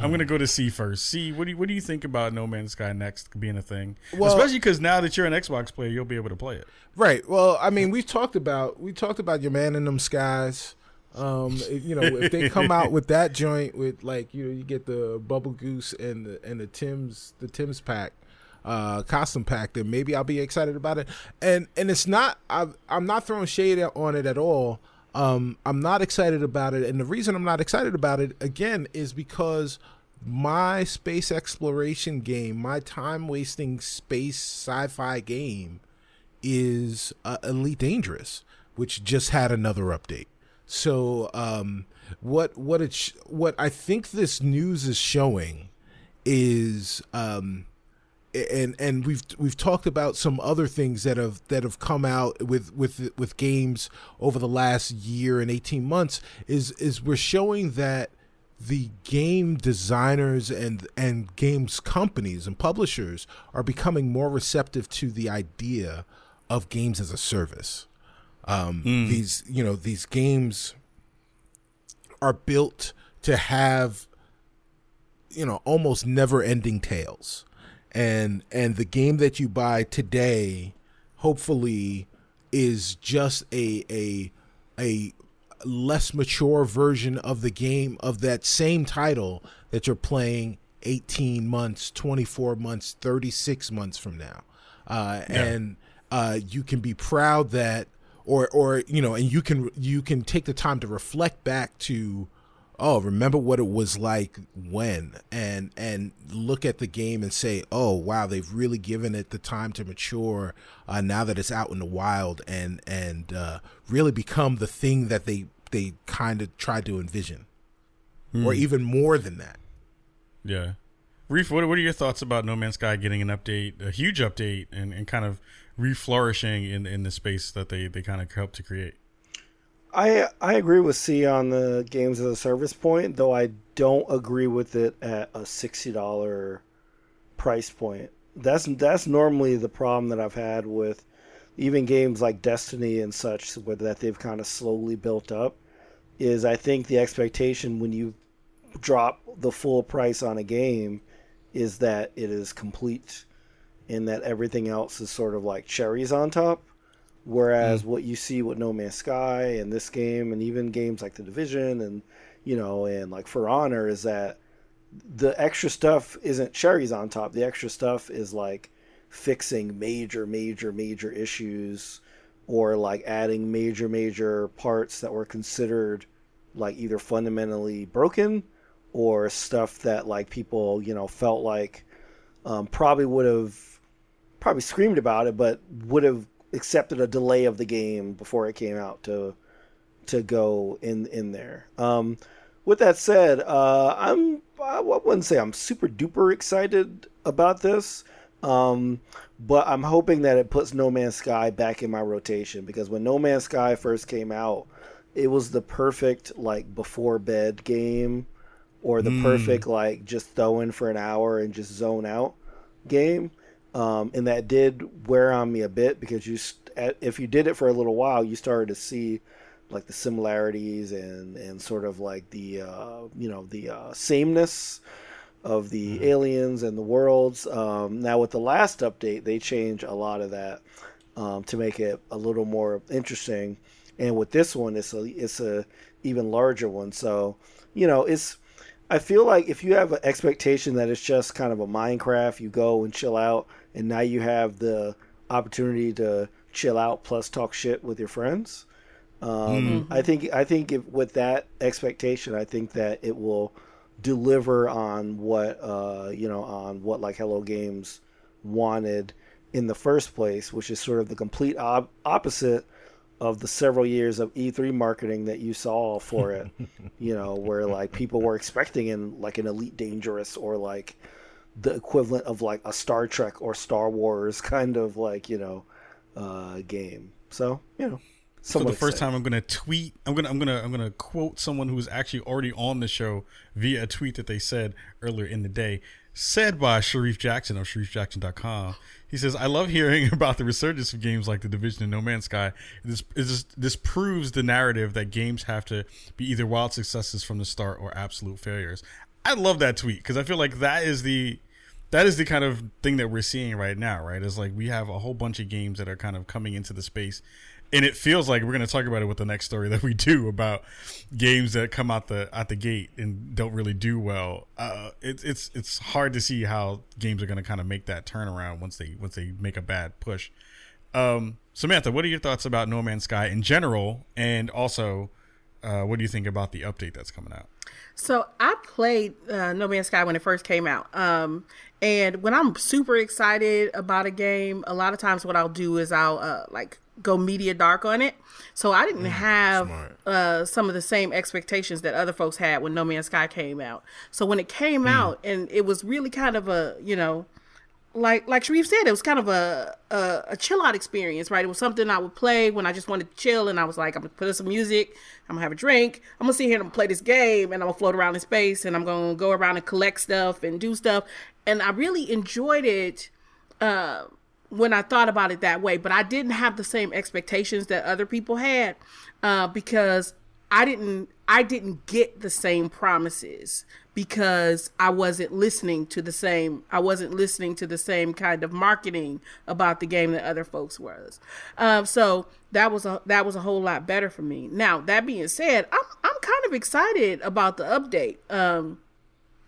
I'm gonna go to C first. C, what do you, what do you think about No Man's Sky next being a thing? Well- Especially because now that you're an Xbox player, you'll be able to play it. Right. Well, I mean, we talked about we talked about your man in them skies. Um, if- you know, if they come out with that joint with like you know you get the bubble goose and the and the Tim's the Tim's pack, uh, costume pack, then maybe I'll be excited about it. And and it's not I I'm not throwing shade on it at all. Um, I'm not excited about it, and the reason I'm not excited about it again is because my space exploration game, my time wasting space sci-fi game is uh, Elite Dangerous. which just had another update. So um, what what it sh- what I think this news is showing is um, and and we've we've talked about some other things that have that have come out with with with games over the last year and 18 months is is we're showing that the game designers and and games companies and publishers are becoming more receptive to the idea of games as a service. Um, these you know these games are built to have you know almost never ending tales and and the game that you buy today hopefully is just a a a less mature version of the game of that same title that you're playing 18 months 24 months 36 months from now. Uh, and uh, you can be proud that or or you know and you can you can take the time to reflect back to oh remember what it was like when and and look at the game and say oh wow they've really given it the time to mature uh, now that it's out in the wild and and uh, really become the thing that they they kind of tried to envision or even more than that Yeah. Reef, what, what are your thoughts about No Man's Sky getting an update, a huge update, and, and kind of reflourishing in, in the space that they, they kind of helped to create? I I agree with C on the games as a service point, though I don't agree with it at a sixty dollar price point. That's that's normally the problem that I've had with even games like Destiny and such, where that they've kind of slowly built up. Is I think the expectation when you drop the full price on a game is that it is complete, and that everything else is sort of like cherries on top. Whereas what you see with No Man's Sky and this game, and even games like The Division, and you know, and like For Honor, is that the extra stuff isn't cherries on top. The extra stuff is like fixing major, major, major issues, or like adding major, major parts that were considered like either fundamentally broken or stuff that like people you know felt like um, probably would have probably screamed about it, but would have accepted a delay of the game before it came out to to go in in there. Um, with that said, uh, I'm I wouldn't say I'm super duper excited about this, um, but I'm hoping that it puts No Man's Sky back in my rotation because when No Man's Sky first came out, it was the perfect like before bed game or the perfect like just throw in for an hour and just zone out game. Um, and that did wear on me a bit because you, if you did it for a little while, you started to see like the similarities and and sort of like the uh, you know the uh, sameness of the aliens and the worlds. Um, now with the last update, they changed a lot of that um, to make it a little more interesting. And with this one, it's a it's a even larger one. So you know it's I feel like if you have an expectation that it's just kind of a Minecraft, you go and chill out, and now you have the opportunity to chill out plus talk shit with your friends. Um, I think I think if, with that expectation, I think that it will deliver on what uh, you know on what like Hello Games wanted in the first place, which is sort of the complete op- opposite of the several years of E3 marketing that you saw for it. you know, where like people were expecting in like an Elite Dangerous or like the equivalent of like a Star Trek or Star Wars kind of like you know uh, game. So you know, So the first time, I'm gonna tweet. I'm gonna I'm gonna I'm gonna quote someone who's actually already on the show via a tweet that they said earlier in the day, said by Sharif Jackson of SharifJackson.com. He says, "I love hearing about the resurgence of games like The Division and No Man's Sky. This is this proves the narrative that games have to be either wild successes from the start or absolute failures." I love that tweet because I feel like that is the that is the kind of thing that we're seeing right now, right? It's like we have a whole bunch of games that are kind of coming into the space, and it feels like we're going to talk about it with the next story that we do about games that come out the out the gate and don't really do well. Uh, it's it's it's hard to see how games are going to kind of make that turnaround once they once they make a bad push. Um, Samantha, what are your thoughts about No Man's Sky in general, and also uh, what do you think about the update that's coming out? So I played uh, No Man's Sky when it first came out. Um, and when I'm super excited about a game, a lot of times what I'll do is I'll uh, like go media dark on it. So I didn't have uh, some of the same expectations that other folks had when No Man's Sky came out. So when it came out, and it was really kind of a you know like like Sharif said, it was kind of a, a a chill out experience, right? It was something I would play when I just wanted to chill, and I was like, I'm gonna put in some music, I'm gonna have a drink, I'm gonna sit here and play this game, and I'm gonna float around in space, and I'm gonna go around and collect stuff and do stuff, and I really enjoyed it uh, when I thought about it that way. But I didn't have the same expectations that other people had uh, because I didn't I didn't get the same promises because I wasn't listening to the same I wasn't listening to the same kind of marketing about the game that other folks was. Um, so that was a that was a whole lot better for me. Now that being said, I'm I'm kind of excited about the update. Um,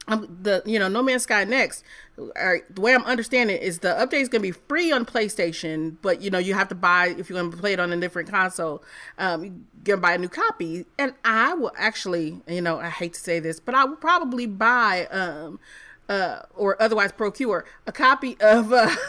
um, the you know No Man's Sky next. Uh, the way I'm understanding it is the update is gonna be free on PlayStation, but you know you have to buy if you're gonna play it on a different console. Um, you gonna buy a new copy, and I will actually, you know, I hate to say this, but I will probably buy um uh, or otherwise procure a copy of uh,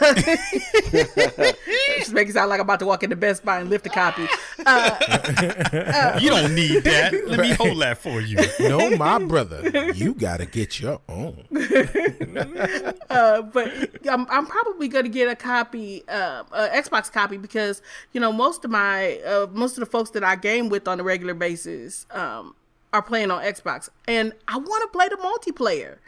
just make it sound like I'm about to walk into Best Buy and lift a copy. Uh, You don't need that. Let me hold that for you. No, my brother, you gotta get your own. uh, but I'm, I'm probably going to get a copy, uh, a Xbox copy, because you know most of my uh, most of the folks that I game with on a regular basis um, are playing on Xbox, and I want to play the multiplayer.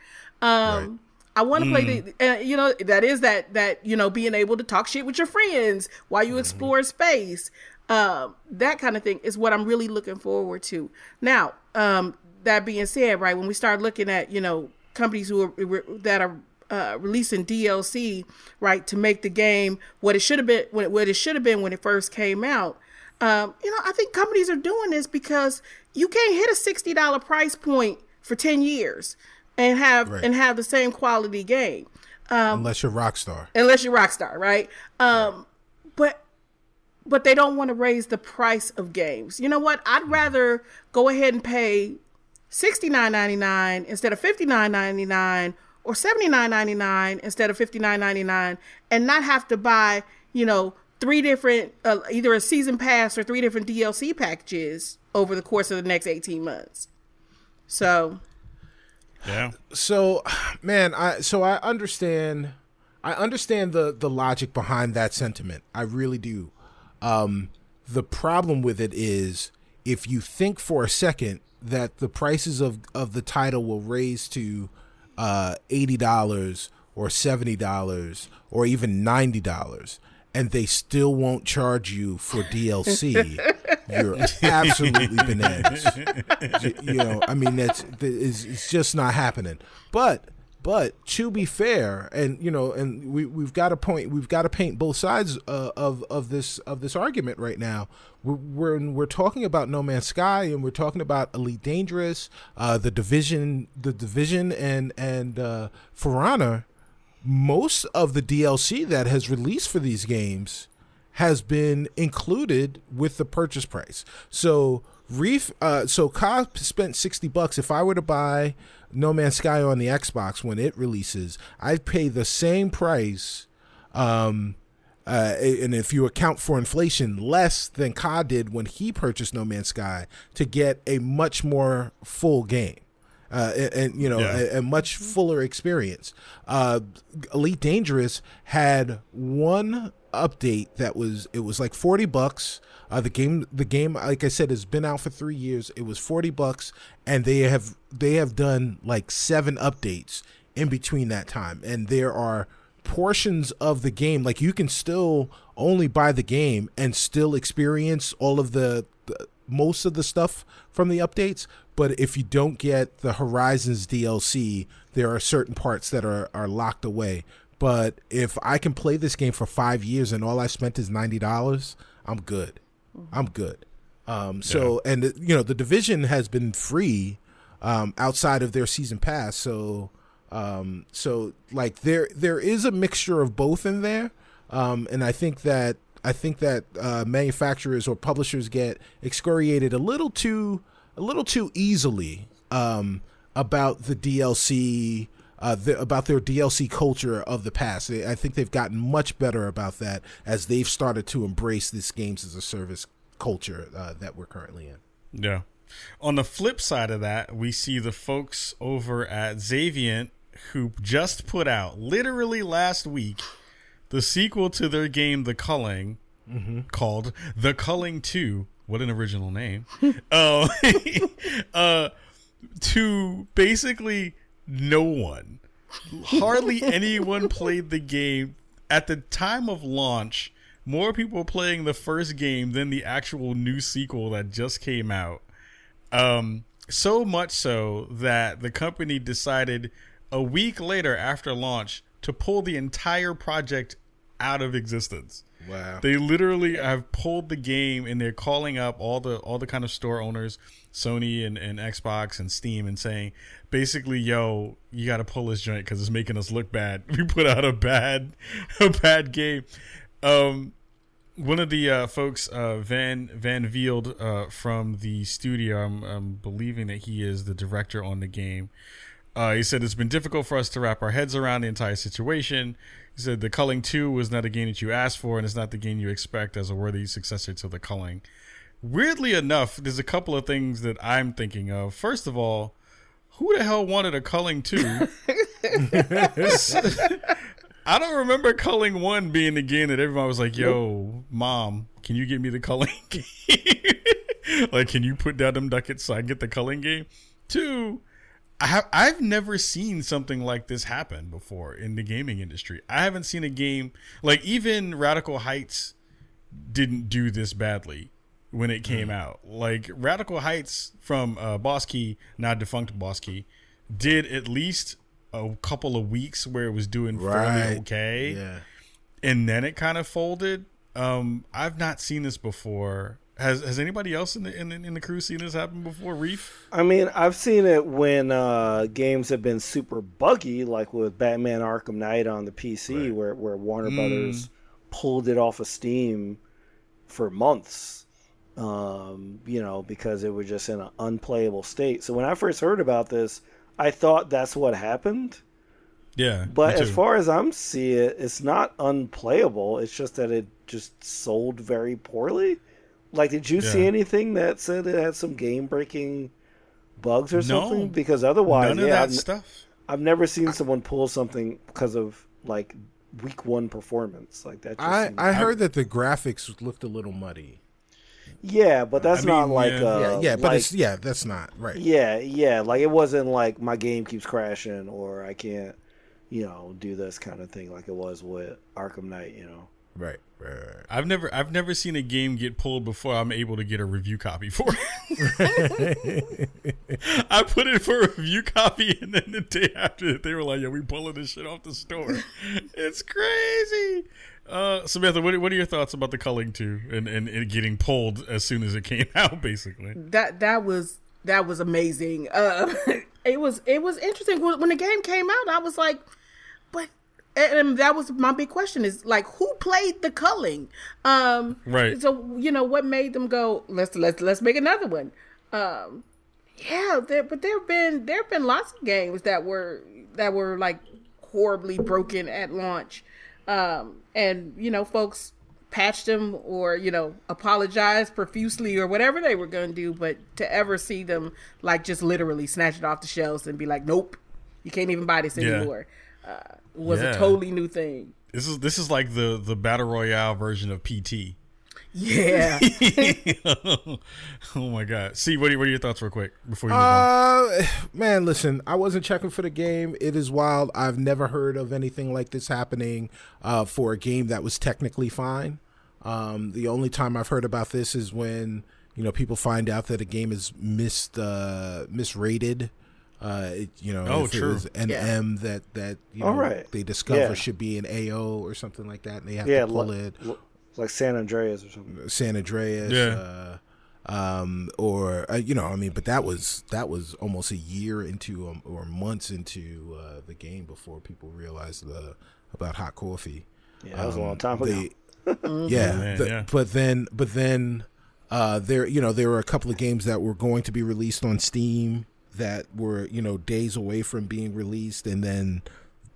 Um, I want to play the, uh, you know, that is that that you know being able to talk shit with your friends while you explore space. Um, that kind of thing is what I'm really looking forward to. Now, um, that being said, right when we start looking at you know companies who are that are uh, releasing DLC, right, to make the game what it should have been, when it, what it should have been when it first came out. Um, you know, I think companies are doing this because you can't hit a sixty dollar price point for ten years and have Right. and have the same quality game, Unless you're Rockstar. unless you're Rockstar, right? Um, but but they don't want to raise the price of games. You know what? I'd rather go ahead and pay sixty nine ninety nine instead of fifty nine ninety nine or seventy nine ninety nine instead of fifty nine ninety nine, and not have to buy you know three different uh, either a season pass or three different DLC packages over the course of the next eighteen months. So Yeah. so man i so i understand i understand the the logic behind that sentiment i really do um the problem with it is if you think for a second that the prices of of the title will raise to uh $80 or $70 or even $90 and they still won't charge you for DLC you're absolutely bananas. You know i mean that's it's just not happening. But but to be fair and you know and we we've got to point we've got to paint both sides uh, of of this of this argument right now. We're, we're we're talking about no man's sky and we're talking about elite dangerous uh the division the division and and uh for honor most of the DLC that has released for these games has been included with the purchase price. So Reef, uh, so Ka spent sixty bucks. If I were to buy No Man's Sky on the Xbox when it releases, I'd pay the same price. Um, uh, and if you account for inflation, less than Ka did when he purchased No Man's Sky to get a much more full game uh, and, and, you know Yeah. a, a much fuller experience. Uh, Elite Dangerous had one update that was it was like forty bucks. Uh, the game the game like I said has been out for three years. It was forty bucks, and they have they have done like seven updates in between that time, and there are portions of the game like you can still only buy the game and still experience all of the, the most of the stuff from the updates but if you don't get the horizons dlc there are certain parts that are, are locked away. But if i can play this game for five years and all i spent is $90 i'm good. I'm good. Um, so and you know the division has been free um, outside of their season pass. So um, so like there there is a mixture of both in there. Um, and i think that i think that uh, manufacturers or publishers get excoriated a little too a little too easily um, about the dlc uh, the, about their DLC culture of the past. I think they've gotten much better about that as they've started to embrace this games as a service culture uh, that we're currently in. Yeah. On the flip side of that, we see the folks over at Xaviant who just put out, literally last week, the sequel to their game, The Culling, mm-hmm. called The Culling 2. What an original name. uh, uh, to basically no one, hardly anyone played the game. At the time of launch, more people playing the first game than the actual new sequel that just came out. Um, so much so that the company decided a week later after launch to pull the entire project out of existence. Wow. They literally have pulled the game and they're calling up all the all the kind of store owners, Sony and, and Xbox and Steam and saying basically, yo, you got to pull this joint because it's making us look bad. We put out a bad a bad game. Um, one of the uh, folks, uh, Van Van Velde, uh, from the studio, I'm, I'm believing that he is the director on the game. Uh, he said it's been difficult for us to wrap our heads around the entire situation. He said the Culling 2 was not a game that you asked for, and it's not the game you expect as a worthy successor to the Culling. Weirdly enough, there's a couple of things that I'm thinking of. First of all, who the hell wanted a Culling 2? I don't remember Culling 1 being the game that everyone was like, yo, mom, can you get me the Culling game? like, can you put down them ducats so I can get the Culling game? Two, I have I've never seen something like this happen before in the gaming industry. I haven't seen a game like even Radical Heights didn't do this badly when it came mm. out. Like Radical Heights from uh, Boss Key, now defunct Boss Key, did at least a couple of weeks where it was doing right. fairly okay. Yeah. And then it kind of folded. Um, I've not seen this before. Has Has anybody else in the in, in the crew seen this happen before? Reef. I mean, I've seen it when uh, games have been super buggy, like with Batman Arkham Knight on the PC, right. where where Warner mm. Brothers pulled it off of Steam for months. Um, you know, because it was just in an unplayable state. So when I first heard about this, I thought that's what happened. Yeah. But as far as I'm seeing it, it's not unplayable. It's just that it just sold very poorly. Like, did you yeah. see anything that said it had some game breaking bugs or something? Because otherwise, none yeah, that I've, stuff. I've never seen someone pull something because of like week one performance like that. I seems, I heard I, that the graphics looked a little muddy. Yeah, but that's I not mean, like yeah, uh, yeah, yeah, but like, it's yeah, that's not right. Yeah, yeah, like it wasn't like my game keeps crashing or I can't, you know, do this kind of thing like it was with Arkham Knight. You know. Right, right, right. I've never I've never seen a game get pulled before I'm able to get a review copy for it. I put it for a review copy and then the day after they were like, "Yeah, we pulling this shit off the store." it's crazy. Uh, Samantha, what, what are your thoughts about the culling too and, and it getting pulled as soon as it came out? Basically, that that was that was amazing. Uh, it was it was interesting when the game came out. I was like, but and that was my big question is like who played the culling? Um right. so you know what made them go let's let's let's make another one? Um yeah there but there have been there have been lots of games that were that were like horribly broken at launch. Um and you know folks patched them or you know apologized profusely or whatever they were going to do but to ever see them like just literally snatch it off the shelves and be like nope you can't even buy this anymore. Yeah. uh, was yeah. a totally new thing. This is this is like the the battle royale version of PT. Yeah. oh my god. See, what are, what are your thoughts, real quick, before you move uh, on? Man, listen, I wasn't checking for the game. It is wild. I've never heard of anything like this happening uh, for a game that was technically fine. Um, the only time I've heard about this is when you know people find out that a game is missed uh, misrated uh, it, you know, oh, if true. it was an yeah. M that that you know right. they discover yeah. should be an AO or something like that, and they have yeah, to pull like, it, like San Andreas or something. San Andreas, yeah. Uh, um, or uh, you know, I mean, but that was that was almost a year into um, or months into uh, the game before people realized the about hot coffee. Yeah, that was um, a long um, time ago. yeah, Man, the, yeah, but then but then uh, there you know there were a couple of games that were going to be released on Steam that were you know days away from being released, and then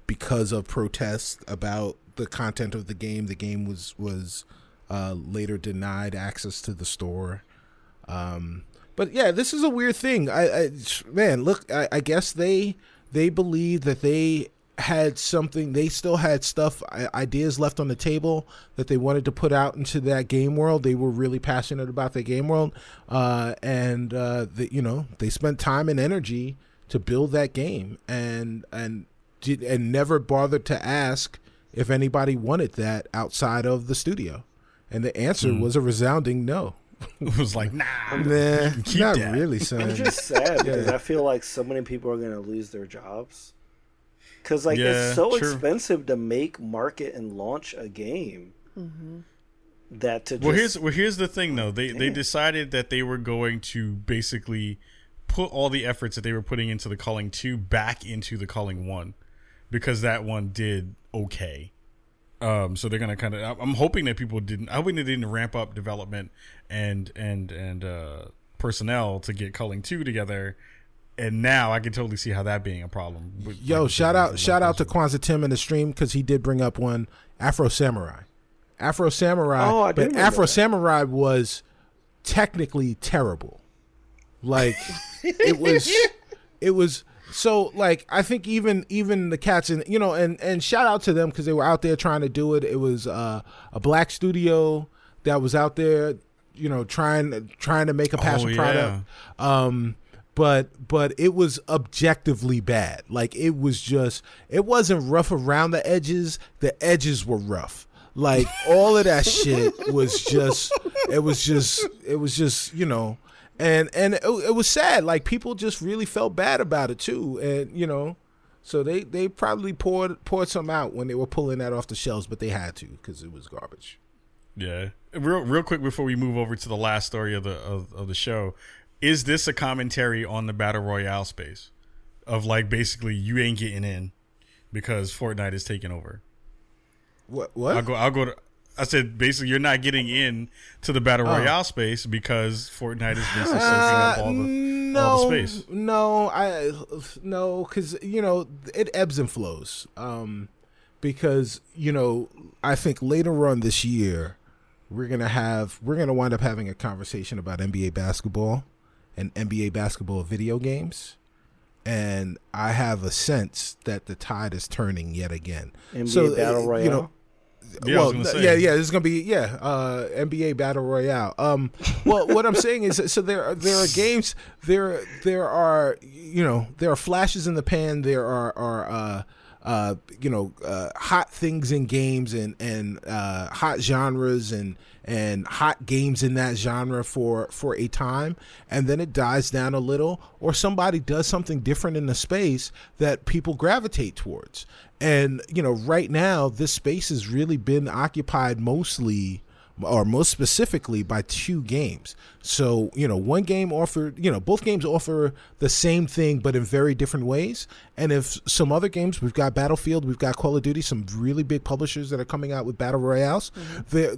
because of protests about the content of the game, the game was was uh, later denied access to the store. Um, but yeah, this is a weird thing. I, I man, look, I, I guess they they believe that they had something they still had stuff ideas left on the table that they wanted to put out into that game world they were really passionate about the game world uh, and uh, the, you know they spent time and energy to build that game and and did, and never bothered to ask if anybody wanted that outside of the studio and the answer mm. was a resounding no it was like nah, nah not that. really son it's just sad because yeah. i feel like so many people are going to lose their jobs because like yeah, it's so true. expensive to make, market, and launch a game. Mm-hmm. That to well, here's well, here's the thing though. They they decided that they were going to basically put all the efforts that they were putting into the Culling two back into the Culling one because that one did okay. Um, so they're gonna kind of. I'm hoping that people didn't. I hoping they didn't ramp up development and and and uh, personnel to get Culling two together and now I can totally see how that being a problem. Yo, shout out, shout out to Kwanzaa Tim in the stream because he did bring up one Afro Samurai. Afro Samurai, oh, but Afro that. Samurai was technically terrible. Like it was, it was so like I think even even the cats and you know and and shout out to them because they were out there trying to do it. It was uh, a black studio that was out there, you know, trying trying to make a passion oh, yeah. product. Um, but but it was objectively bad. Like it was just it wasn't rough around the edges. The edges were rough. Like all of that shit was just it was just it was just, you know, and and it, it was sad. Like people just really felt bad about it too. And you know, so they they probably poured poured some out when they were pulling that off the shelves, but they had to because it was garbage. Yeah. Real real quick before we move over to the last story of the of, of the show, is this a commentary on the battle royale space of like basically you ain't getting in because Fortnite is taking over? What? What? I'll go. I'll go to. I said basically you're not getting in to the battle oh. royale space because Fortnite is basically soaking up all the, no, all the space. No, I no because you know it ebbs and flows. Um, because you know I think later on this year we're gonna have we're gonna wind up having a conversation about NBA basketball and NBA basketball video games. And I have a sense that the tide is turning yet again. NBA so, Battle Royale. You know, yeah, well, yeah, yeah. It's gonna be yeah, uh, NBA Battle Royale. Um, well, what I'm saying is, so there there are games, there there are you know there are flashes in the pan. There are are uh, uh, you know uh, hot things in games and and uh, hot genres and and hot games in that genre for for a time and then it dies down a little or somebody does something different in the space that people gravitate towards and you know right now this space has really been occupied mostly or most specifically by two games. So, you know, one game offered, you know, both games offer the same thing but in very different ways. And if some other games, we've got Battlefield, we've got Call of Duty, some really big publishers that are coming out with battle royales, mm-hmm. there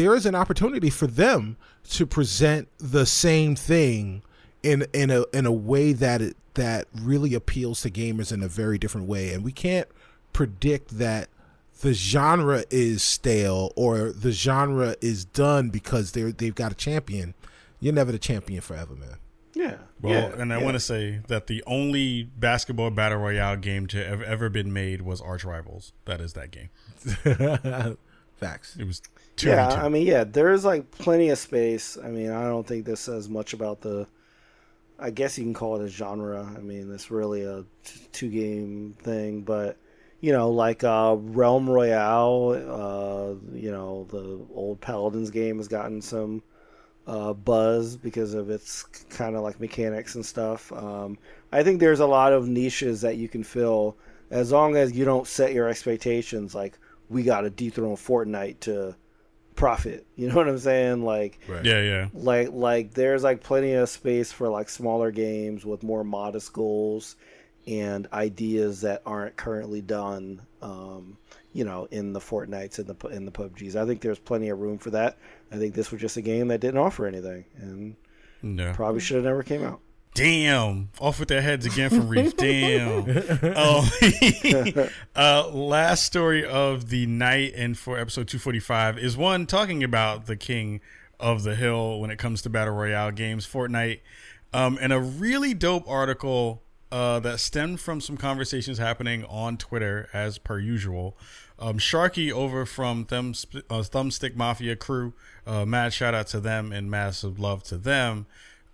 there is an opportunity for them to present the same thing in in a in a way that it, that really appeals to gamers in a very different way. And we can't predict that the genre is stale or the genre is done because they they've got a champion. You're never the champion forever, man. Yeah. Well, yeah, and I yeah. want to say that the only basketball battle royale game to have ever been made was Arch Rivals. That is that game. Facts. It was yeah, I mean, yeah, there is like plenty of space. I mean, I don't think this says much about the. I guess you can call it a genre. I mean, it's really a two game thing, but you know, like uh, Realm Royale, uh, you know, the old Paladins game has gotten some uh, buzz because of its kind of like mechanics and stuff. Um, I think there's a lot of niches that you can fill as long as you don't set your expectations like we got to dethrone Fortnite to profit. You know what I'm saying? Like, right. yeah, yeah. Like, like there's like plenty of space for like smaller games with more modest goals and ideas that aren't currently done. Um, you know, in the Fortnites and the in the PUBGs. I think there's plenty of room for that. I think this was just a game that didn't offer anything, and no. probably should have never came out. Damn, off with their heads again from Reef. Damn. oh, uh, last story of the night and for episode 245 is one talking about the king of the hill when it comes to battle royale games, Fortnite, um, and a really dope article uh, that stemmed from some conversations happening on Twitter as per usual. Um, Sharky over from Thumb, uh, Thumbstick Mafia crew, uh, mad shout out to them and massive love to them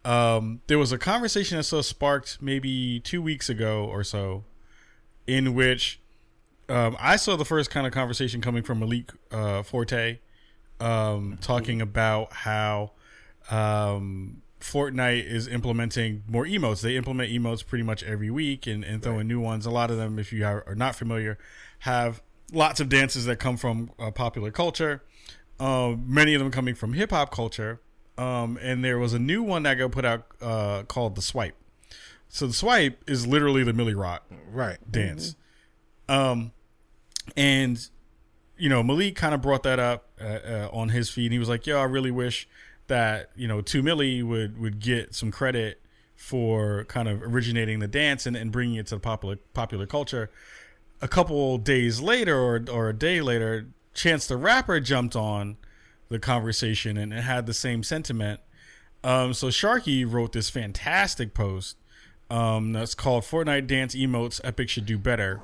um, there was a conversation that so sparked maybe two weeks ago or so, in which um, I saw the first kind of conversation coming from Malik uh, Forte, um, talking about how um, Fortnite is implementing more emotes. They implement emotes pretty much every week and, and throw in new ones. A lot of them, if you are, are not familiar, have lots of dances that come from uh, popular culture. Uh, many of them coming from hip hop culture um, and there was a new one that got put out uh, called the Swipe. So the Swipe is literally the Milly Rock right dance. Mm-hmm. Um, and you know Malik kind of brought that up uh, uh, on his feed. and He was like, "Yo, I really wish that you know Two Milly would would get some credit for kind of originating the dance and, and bringing it to the popular popular culture." A couple days later, or or a day later, Chance the Rapper jumped on the conversation and it had the same sentiment. Um, so Sharky wrote this fantastic post um, that's called Fortnite Dance Emotes Epic Should Do Better,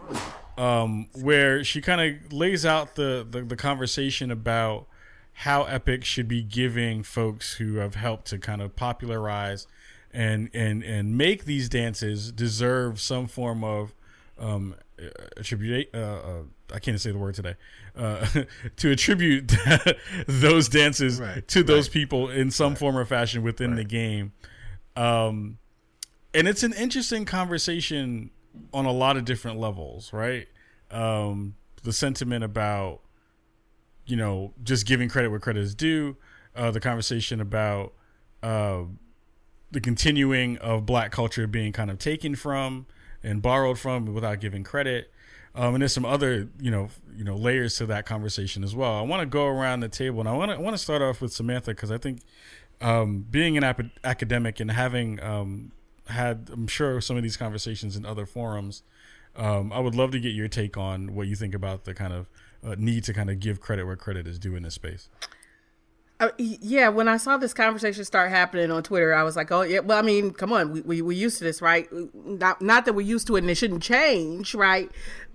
um, where she kind of lays out the, the, the conversation about how Epic should be giving folks who have helped to kind of popularize and and and make these dances deserve some form of um, attribute. Uh, uh, I can't say the word today. Uh, to attribute those dances right, to those right. people in some right. form or fashion within the game. Um, and it's an interesting conversation on a lot of different levels, right? Um, the sentiment about, you know, just giving credit where credit is due. Uh, the conversation about uh, the continuing of black culture being kind of taken from and borrowed from without giving credit. Um, and there's some other, you know, you know, layers to that conversation as well. I want to go around the table, and I want to want to start off with Samantha because I think um, being an ap- academic and having um, had, I'm sure, some of these conversations in other forums, um, I would love to get your take on what you think about the kind of uh, need to kind of give credit where credit is due in this space. Uh, yeah, when I saw this conversation start happening on Twitter, I was like, "Oh, yeah." Well, I mean, come on, we we we used to this, right? Not not that we're used to it and it shouldn't change, right?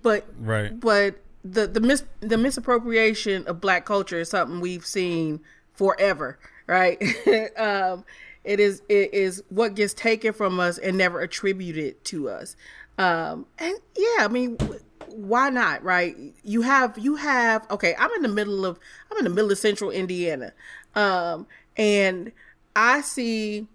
But right, but the the mis the misappropriation of Black culture is something we've seen forever, right? um, it is it is what gets taken from us and never attributed to us. Um, and yeah, I mean, why not right you have you have okay i'm in the middle of i'm in the middle of central indiana um and i see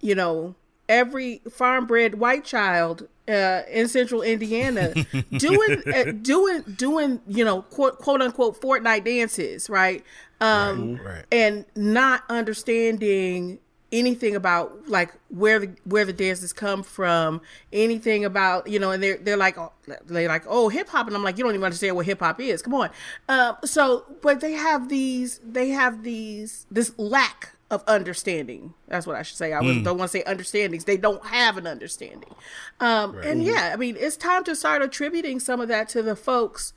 you know every farm bred white child uh, in central indiana doing uh, doing doing you know quote, quote unquote fortnite dances right? Um right, and not understanding anything about like where the where the dances come from, anything about you know, and they're they're like oh, they're like oh hip hop, and I'm like you don't even understand what hip hop is. Come on, uh, so but they have these they have these this lack of understanding. That's what I should say. I mm. don't want to say understandings. They don't have an understanding. Um, right. And yeah, I mean, it's time to start attributing some of that to the folks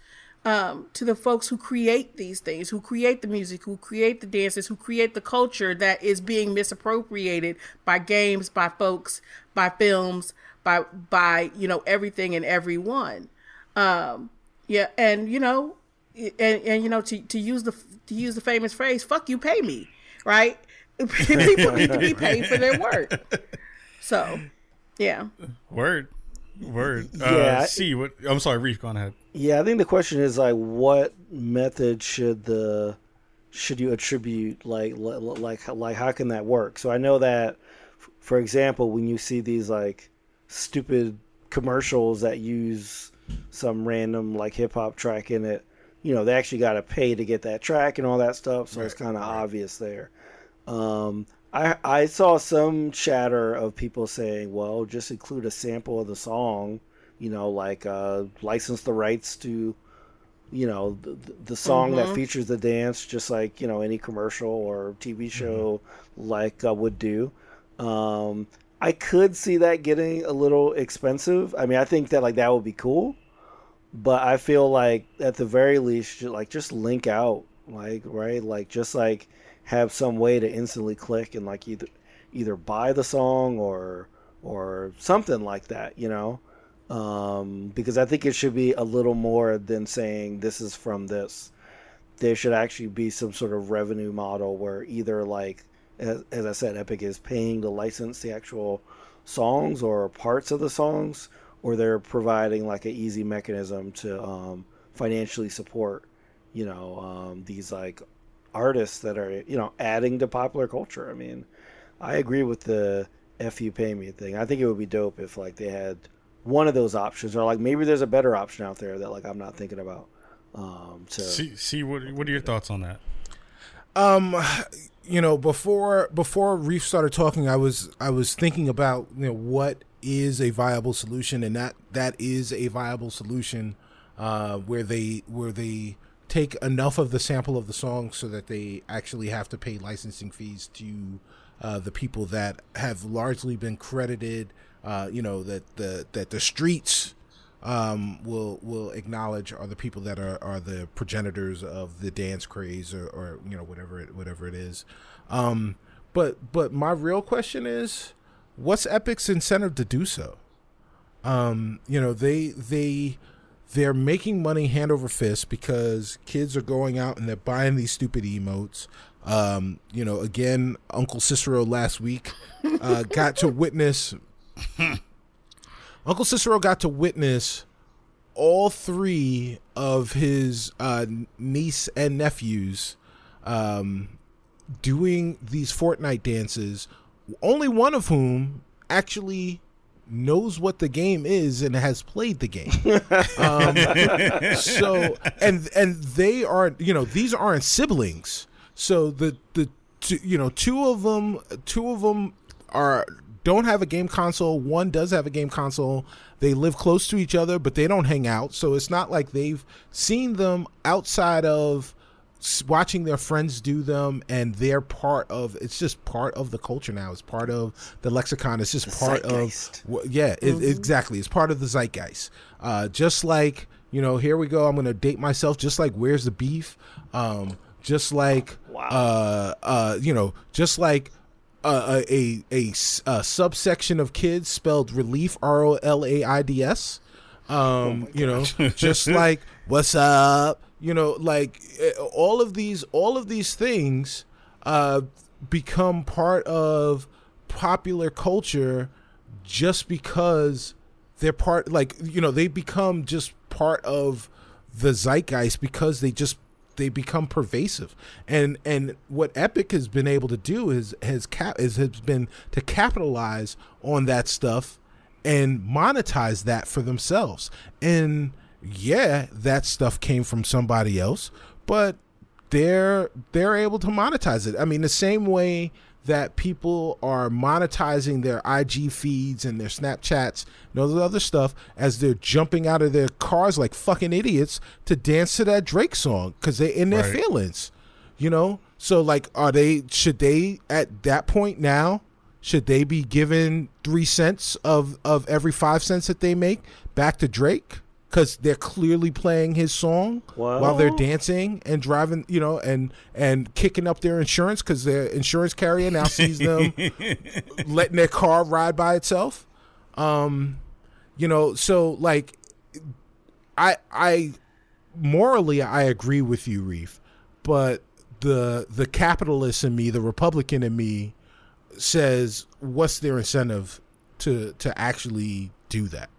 um, to the folks who create these things, who create the music, who create the dances, who create the culture that is being misappropriated by games, by folks, by films, by by you know everything and everyone. Um, yeah, and you know, and and you know to to use the to use the famous phrase, "Fuck you, pay me," right? People need to be paid for their work. So, yeah. Word. Word. Uh. See what? I'm sorry, Reef. Go ahead. Yeah, I think the question is like, what method should the should you attribute? Like, like, like, how can that work? So I know that, for example, when you see these like stupid commercials that use some random like hip hop track in it, you know, they actually got to pay to get that track and all that stuff. So right, it's kind of right. obvious there. Um, I I saw some chatter of people saying, well, just include a sample of the song, you know, like uh, license the rights to, you know, the, the song mm-hmm. that features the dance, just like you know any commercial or TV mm-hmm. show mm-hmm. like uh, would do. Um, I could see that getting a little expensive. I mean, I think that like that would be cool, but I feel like at the very least, like just link out, like right, like just like have some way to instantly click and like either either buy the song or or something like that, you know. Um, because I think it should be a little more than saying this is from this. There should actually be some sort of revenue model where either like as, as I said, Epic is paying to license the actual songs or parts of the songs, or they're providing like an easy mechanism to um, financially support, you know, um, these like artists that are you know adding to popular culture. I mean, I agree with the "f you pay me" thing. I think it would be dope if like they had one of those options, or like maybe there's a better option out there that like I'm not thinking about. Um, to see, see what what are your thoughts on that? Um, you know, before before Reef started talking, I was I was thinking about you know what is a viable solution, and that that is a viable solution, uh, where they where they take enough of the sample of the song so that they actually have to pay licensing fees to uh, the people that have largely been credited. Uh, you know that the that the streets um, will will acknowledge are the people that are, are the progenitors of the dance craze or, or you know whatever it whatever it is. Um, but but my real question is, what's Epic's incentive to do so? Um, you know they they they're making money hand over fist because kids are going out and they're buying these stupid emotes. Um, you know, again, Uncle Cicero last week uh, got to witness Uncle Cicero got to witness all three of his uh, niece and nephews um, doing these Fortnite dances. Only one of whom actually knows what the game is and has played the game. um, so and and they are you know these aren't siblings. So the the two, you know two of them two of them are don't have a game console. One does have a game console. They live close to each other, but they don't hang out. So it's not like they've seen them outside of watching their friends do them and they're part of it's just part of the culture now. It's part of the lexicon. It's just The part zeitgeist. of yeah it, exactly. It's part of the zeitgeist. Uh, just like you know here we go. I'm gonna date myself just like where's the beef? Um, just like Wow. uh, uh, you know just like uh, a subsection of kids spelled relief R O L A I D S. Um, you know, just like what's up, you know, like eh, all of these, all of these things, uh, become part of popular culture just because they're part, like you know, they become just part of the zeitgeist because they just they become pervasive. And and what epic has been able to do is has cap is has been to capitalize on that stuff and monetize that for themselves. And yeah that stuff came from somebody else but they're they're able to monetize it i mean the same way that people are monetizing their IG feeds and their Snapchats and all the other stuff as they're jumping out of their cars like fucking idiots to dance to that Drake song because they're in their Right. feelings, you know. So like, are they? Should they at that point now? Should they be given three cents of of every five cents that they make back to Drake? Because they're clearly playing his song while they're dancing and driving, you know, and and kicking up their insurance because their insurance carrier now sees them letting their car ride by itself. Um, you know, so like, I I morally I agree with you, Reef, but the the capitalist in me, the Republican in me, says what's their incentive to to actually do that?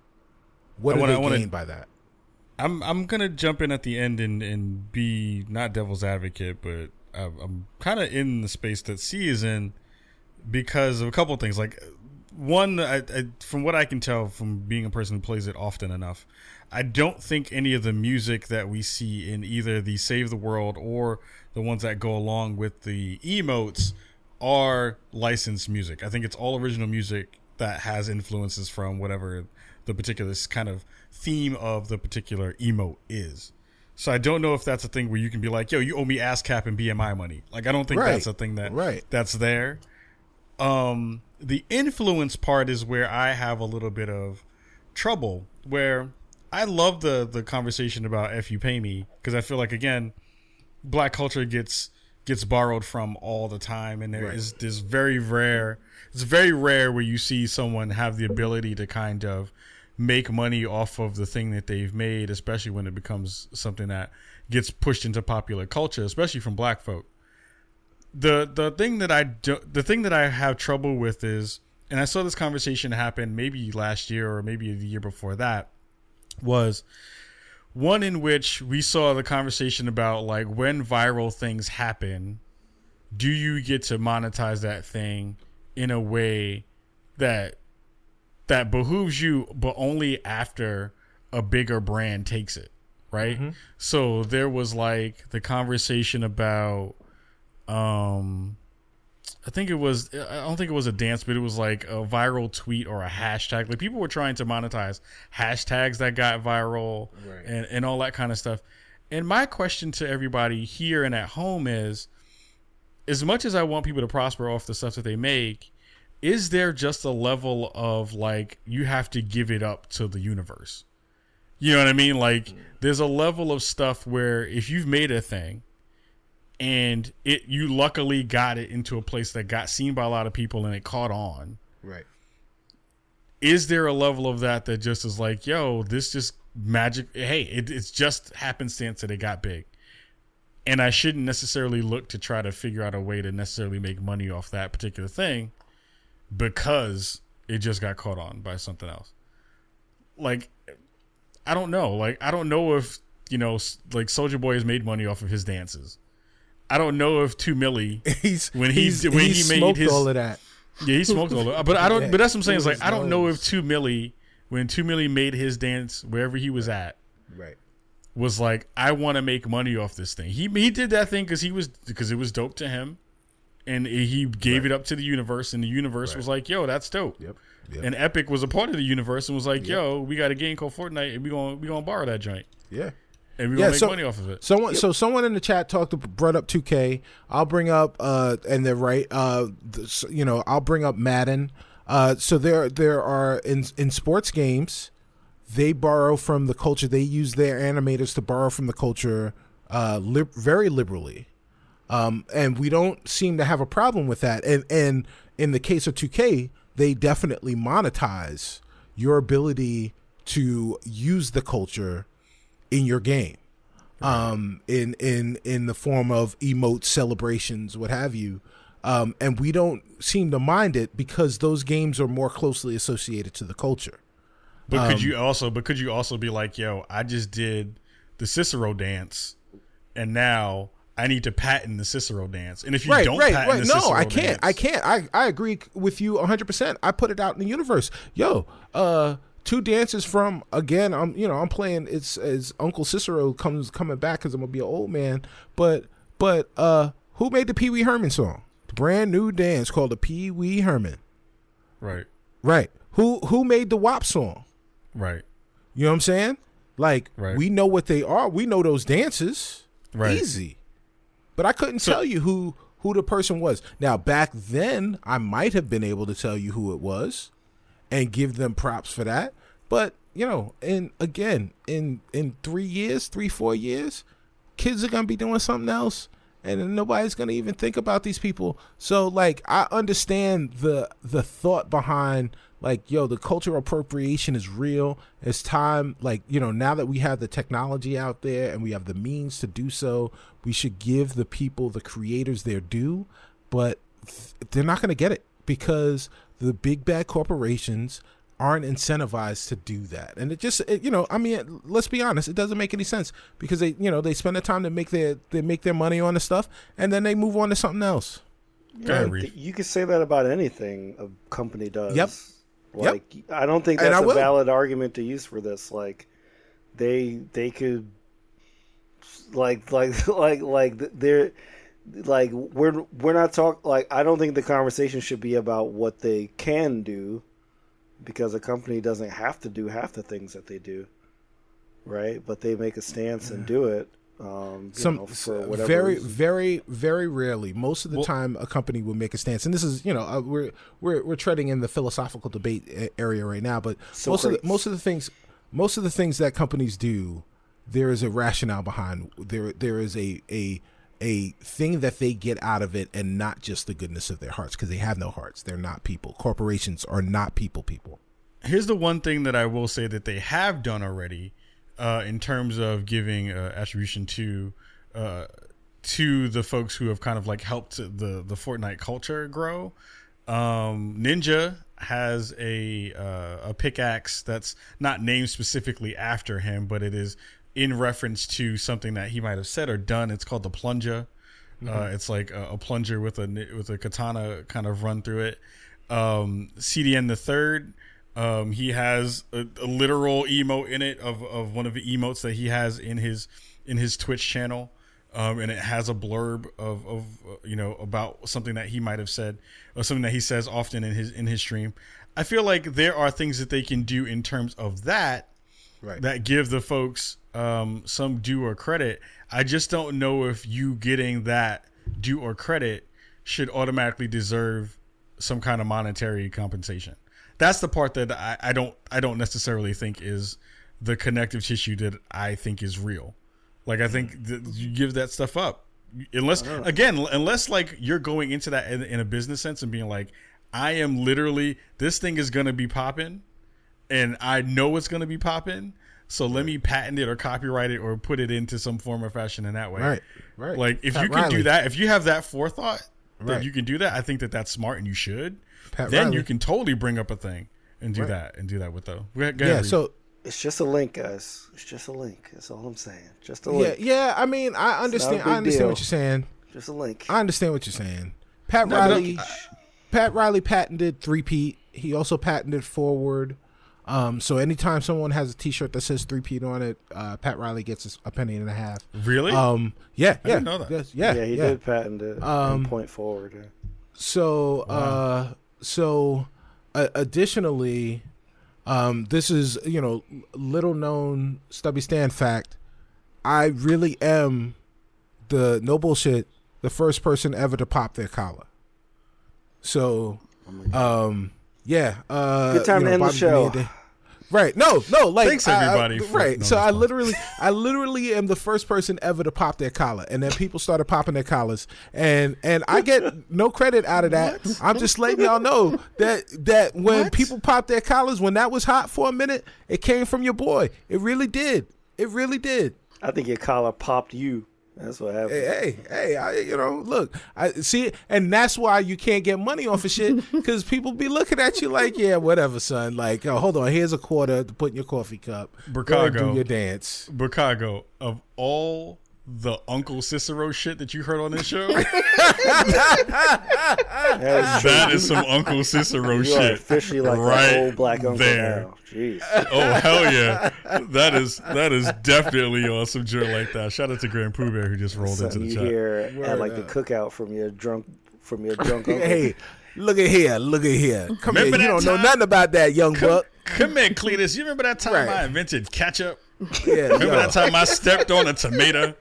What do they I wanna- gain by that? I'm I'm gonna jump in at the end and and be not devil's advocate, but I'm, I'm kind of in the space that C is in because of a couple of things. Like one, I, I, from what I can tell from being a person who plays it often enough, I don't think any of the music that we see in either the Save the World or the ones that go along with the emotes are licensed music. I think it's all original music that has influences from whatever the particular kind of theme of the particular emote is. So I don't know if that's a thing where you can be like, "Yo, you owe me ASCAP and BMI money." Like I don't think Right. that's a thing that Right. that's there. Um, the influence part is where I have a little bit of trouble. Where I love the the conversation about "if you pay me" because I feel like again, black culture gets gets borrowed from all the time, and there Right. is this very rare. It's very rare where you see someone have the ability to kind of make money off of the thing that they've made, especially when it becomes something that gets pushed into popular culture, especially from black folk. The the thing that I do, the thing that I have trouble with is, and I saw this conversation happen maybe last year or maybe the year before that, was one in which we saw the conversation about like when viral things happen, do you get to monetize that thing in a way that that behooves you, but only after a bigger brand takes it, right? So there was like the conversation about, um, I think it was, I don't think it was a dance, but it was like a viral tweet or a hashtag. Like people were trying to monetize hashtags that got viral Right. and, and all that kind of stuff. And my question to everybody here and at home is, as much as I want people to prosper off the stuff that they make, is there just a level of like you have to give it up to the universe? You know what I mean? Like mm. there's a level of stuff where if you've made a thing and it you luckily got it into a place that got seen by a lot of people and it caught on, Right. is there a level of that that just is like, yo, this just magic hey, it, it's just happenstance that it got big. And I shouldn't necessarily look to try to figure out a way to necessarily make money off that particular thing because it just got caught on by something else. Like I don't know. Like I don't know if, you know, like Soulja Boy has made money off of his dances. I don't know if 2 Milly He's When he- he's, when he he's made smoked his- all of that. yeah, he smoked all of it. But I don't. Yeah, but that's what I'm saying. Is like I don't know if. Two Milly, when Two Milly made his dance wherever he was at, Right. was like, I want to make money off this thing. He he did that thing because he was because it was dope to him, and he gave it up to the universe, and the universe was like, Yo, that's dope. Yep. Yep. And Epic was a part of the universe and was like, Yo, we got a game called Fortnite, and we gonna we gonna borrow that joint, yeah. And we Yeah, gonna make so- money off of it. Someone, so someone in the chat talked, brought up 2K. I'll bring up, uh, and they're right. Uh, the, you know, I'll bring up Madden. Uh, so there, there are in in sports games, they borrow from the culture. They use their animators to borrow from the culture, uh, lib- very liberally. Um, and we don't seem to have a problem with that. And and in the case of 2K, they definitely monetize your ability to use the culture in your game um in in in the form of emote celebrations what have you. Um and we don't seem to mind it because those games are more closely associated to the culture. But Um, could you also? But could you also be like, Yo, I just did the Cicero dance, and now. I need to patent the Cicero dance, and if you right don't right patent right. no Cicero i can't dance, i can't. I i agree with you 100% i put it out in the universe. Yo uh two dances from again i'm you know i'm playing it's as uncle cicero comes coming back because i'm gonna be an old man but but uh who made the pee-wee herman song the brand new dance called the pee-wee herman right, Right. Who who made the WAP song? right. You know what I'm saying? Like Right. we know what they are. We know those dances. Right. Easy. But I couldn't tell you who who the person was. Now back then I might have been able to tell you who it was and give them props for that. But, you know, and again, in in 3 years, 3 4 years, kids are to be doing something else and nobody's to even think about these people. So like I understand the the thought behind like yo the cultural appropriation is real. It's time like you know now that we have the technology out there and we have the means to do so, we should give the people the creators their due, but th- they're not to get it because the big bad corporations aren't incentivized to do that and it just it, you know i mean let's be honest it doesn't make any sense because they you know they spend the time to make their they make their money on the stuff and then they move on to something else Go ahead, Like, Reef. you could say that about anything a company does. Yep. Yep. Like I don't think that's a will. valid argument to use for this. Like they they could like like like like they're like we're we're not talk like I don't think the conversation should be about what they can do because a company doesn't have to do half the things that they do. Right? But they make a stance and do it. Um, you some know, for whatever very reason. very very rarely most of the time a company will make a stance and this is you know uh, we're we're we're treading in the philosophical debate area right now but most of the, most of the things most of the things that companies do there is a rationale behind there there is a a a thing that they get out of it and not just the goodness of their hearts because they have no hearts. They're not people. Corporations are not people people. Here's the one thing that I will say that they have done already, uh, in terms of giving uh, attribution to, uh, to the folks who have kind of like helped the the Fortnite culture grow. Um, Ninja has a uh, a pickaxe that's not named specifically after him, but it is in reference to something that he might have said or done. It's called the plunger. Uh, it's like a, a plunger with a with a katana kind of run through it. Um, CDN the third, um, he has a, a literal emote in it of, of one of the emotes that he has in his in his Twitch channel, um, and it has a blurb of of uh, you know about something that he might have said or something that he says often in his in his stream. I feel like there are things that they can do in terms of that right that give the folks um, some due or credit. I just don't know if you getting that due or credit should automatically deserve some kind of monetary compensation. That's the part that I, I don't I don't necessarily think is the connective tissue that I think is real. Like I think that you give that stuff up unless again unless like you're going into that in, in a business sense and being like I am literally this thing is gonna be popping and I know it's going to be popping. So let me patent it or copyright it or put it into some form or fashion in that way. right right Like if Pat you can Riley. do that, if you have that forethought that you can do that, I think that that's smart and you should. Pat then Riley. you can totally bring up a thing and do that and do that with the. Go ahead, go yeah ahead, Reed. so It's just a link, guys. It's just a link. That's all I'm saying. Just a link. yeah Yeah. i mean i understand i understand deal. what you're saying Just a link. I understand what you're saying. Pat No, but Riley, Pat Riley patented three P. He also patented forward. Um, so anytime someone has a T-shirt that says three-peat on it, uh, Pat Riley gets a penny and a half. really? Um, yeah, yeah, didn't know that. yes, yeah, yeah, he yeah. did patent it. Um, point forward. yeah. So, uh, so uh, additionally, um, this is you know little known stubby stand fact. I really am the no bullshit the first person ever to pop their collar. So, um, yeah, uh, Good time you to know, end the show. Bonilla did- Right. No, no, like Thanks, I- I- everybody, right. no, so I literally I literally am the first person ever to pop their collar. And then people started popping their collars. And and I get no credit out of that. I'm just letting y'all know that that when What? people pop their collars, when that was hot for a minute, it came from your boy. It really did. It really did. I think your collar popped you. That's what happened. Hey, hey, hey, I, you know, look, I see, and that's why you can't get money off of shit because people be looking at you like, yeah, whatever, son. Like, oh, hold on, here's a quarter to put in your coffee cup. Go and do your dance. Chicago, of all the Uncle Cicero shit that you heard on this show, That is true. that is some Uncle Cicero You are shit. officially like right the old black uncle there. now. Jeez. Oh hell yeah! That is that is definitely on some joint like that. Shout out to Grand Pooh Bear who just rolled into the you chat. hear at like the up. cookout from your drunk from your drunk uncle. Hey, look at here, look at here. Come Remember here, you don't know nothing about that, young buck. Come here, Cletus. You remember that time Right. I invented ketchup? Yeah, Remember yo. that time I stepped on a tomato?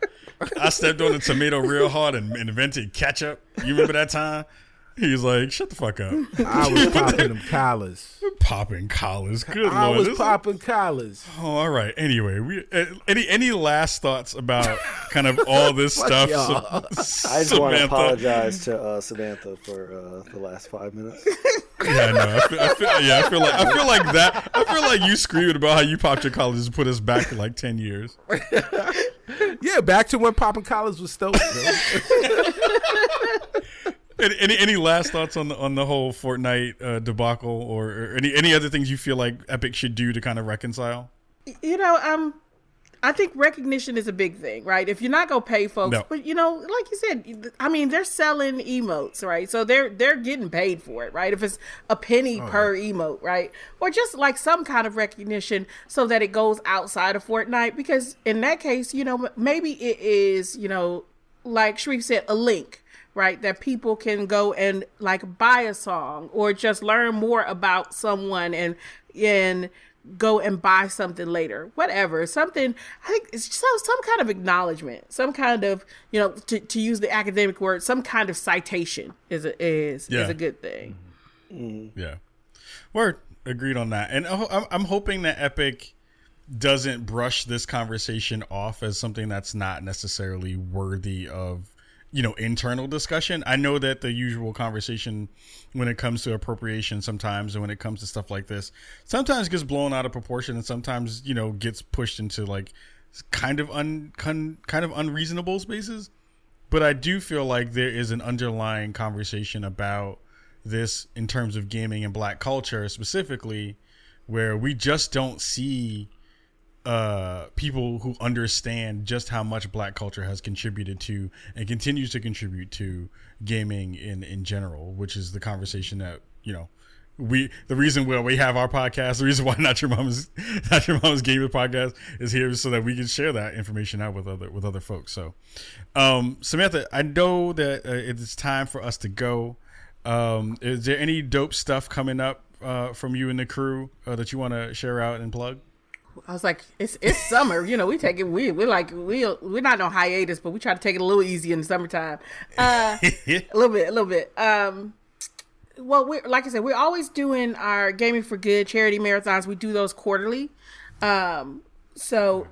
I stepped on a tomato real hard and, invented ketchup. You remember that time? He's like, shut the fuck up. I was popping them collars. Popping collars. Good Lord. I lord. was This- popping collars. Oh, all right. Anyway, we uh, any any last thoughts about kind of all this stuff? y'all. I just want to apologize to uh, Samantha for uh, the last five minutes. Yeah, no, I feel, I feel, yeah, I feel like I feel like that. I feel like you screamed about how you popped your collars and put us back like ten years. Yeah, back to when popping collars was stoked. Yo. Any, any any last thoughts on the on the whole Fortnite uh, debacle, or, or any any other things you feel like Epic should do to kind of reconcile? you know, um, I think recognition is a big thing, right? If you're not gonna pay folks, No. but you know, like you said, I mean, they're selling emotes, right? So they're they're getting paid for it, right? If it's a penny per emote, right? Or just like some kind of recognition so that it goes outside of Fortnite, because in that case, you know, maybe it is, you know, like Sharif said, a link. Right, that people can go and like buy a song or just learn more about someone and and go and buy something later. Whatever, something. I think it's some some kind of acknowledgement, some kind of you know to, to use the academic word, some kind of citation is a, is Yeah. is a good thing. Yeah. Word. Agreed on that. And uh, I'm, I'm hoping that Epic doesn't brush this conversation off as something that's not necessarily worthy of, you know, internal discussion. I know that the usual conversation when it comes to appropriation sometimes and when it comes to stuff like this sometimes gets blown out of proportion and sometimes, you know, gets pushed into like kind of un kind of unreasonable spaces. But I do feel like there is an underlying conversation about this in terms of gaming and black culture specifically where we just don't see uh people who understand just how much black culture has contributed to and continues to contribute to gaming in in general which is the conversation that you know we the reason why we have our podcast the reason why not your mom's not your mom's gaming podcast is here so that we can share that information out with other with other folks. So um samantha i know that uh, it's time for us to go. Um is there any dope stuff coming up uh from you and the crew uh, that you want to share out and plug I was like, it's it's summer, you know. We take it. We we're like we we're not on hiatus, but we try to take it a little easy in the summertime. Uh, a little bit, a little bit. Um, well, we like I said, we're always doing our gaming for good charity marathons. We do those quarterly. Um, so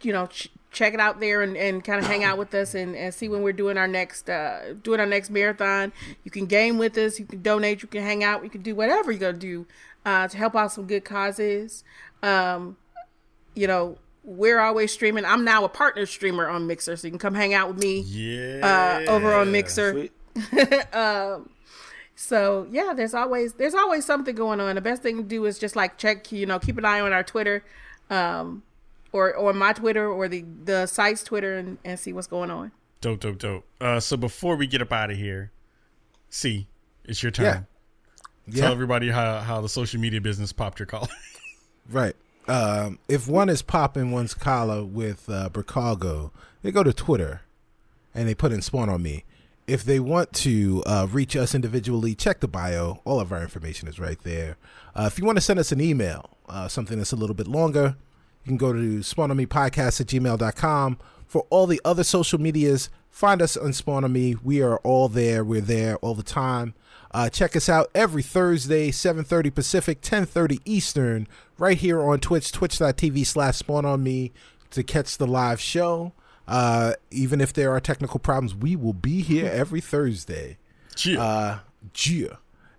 you know, ch- check it out there and, and kind of hang out with us and, and see when we're doing our next uh doing our next marathon. You can game with us. You can donate. You can hang out. You can do whatever you're gonna do uh, to help out some good causes. Um, you know, we're always streaming. I'm now a partner streamer on Mixer, so you can come hang out with me yeah uh, over on Mixer. Sweet. So yeah, there's always there's always something going on. The best thing to do is just like check, you know, keep an eye on our Twitter, um, or or my Twitter or the the site's Twitter and, and see what's going on. dope dope dope uh so before we get up out of here see it's your turn Yeah. tell everybody how how the social media business popped your collar Right. Um, if one is popping one's collar with uh, Bricago, they go to Twitter and they put in spawn on me. If they want to uh, reach us individually, check the bio. All of our information is right there. Uh, if you want to send us an email, uh, something that's a little bit longer, you can go to spawnonmepodcast at gmail.com. For all the other social medias, find us on Spawn on Me. We are all there. We're there all the time. Uh, check us out every Thursday, 7.30 Pacific, 10.30 Eastern, right here on Twitch, twitch.tv slash spawn on me to catch the live show. Uh, even if there are technical problems, we will be here every Thursday. Cheer. Uh, yeah.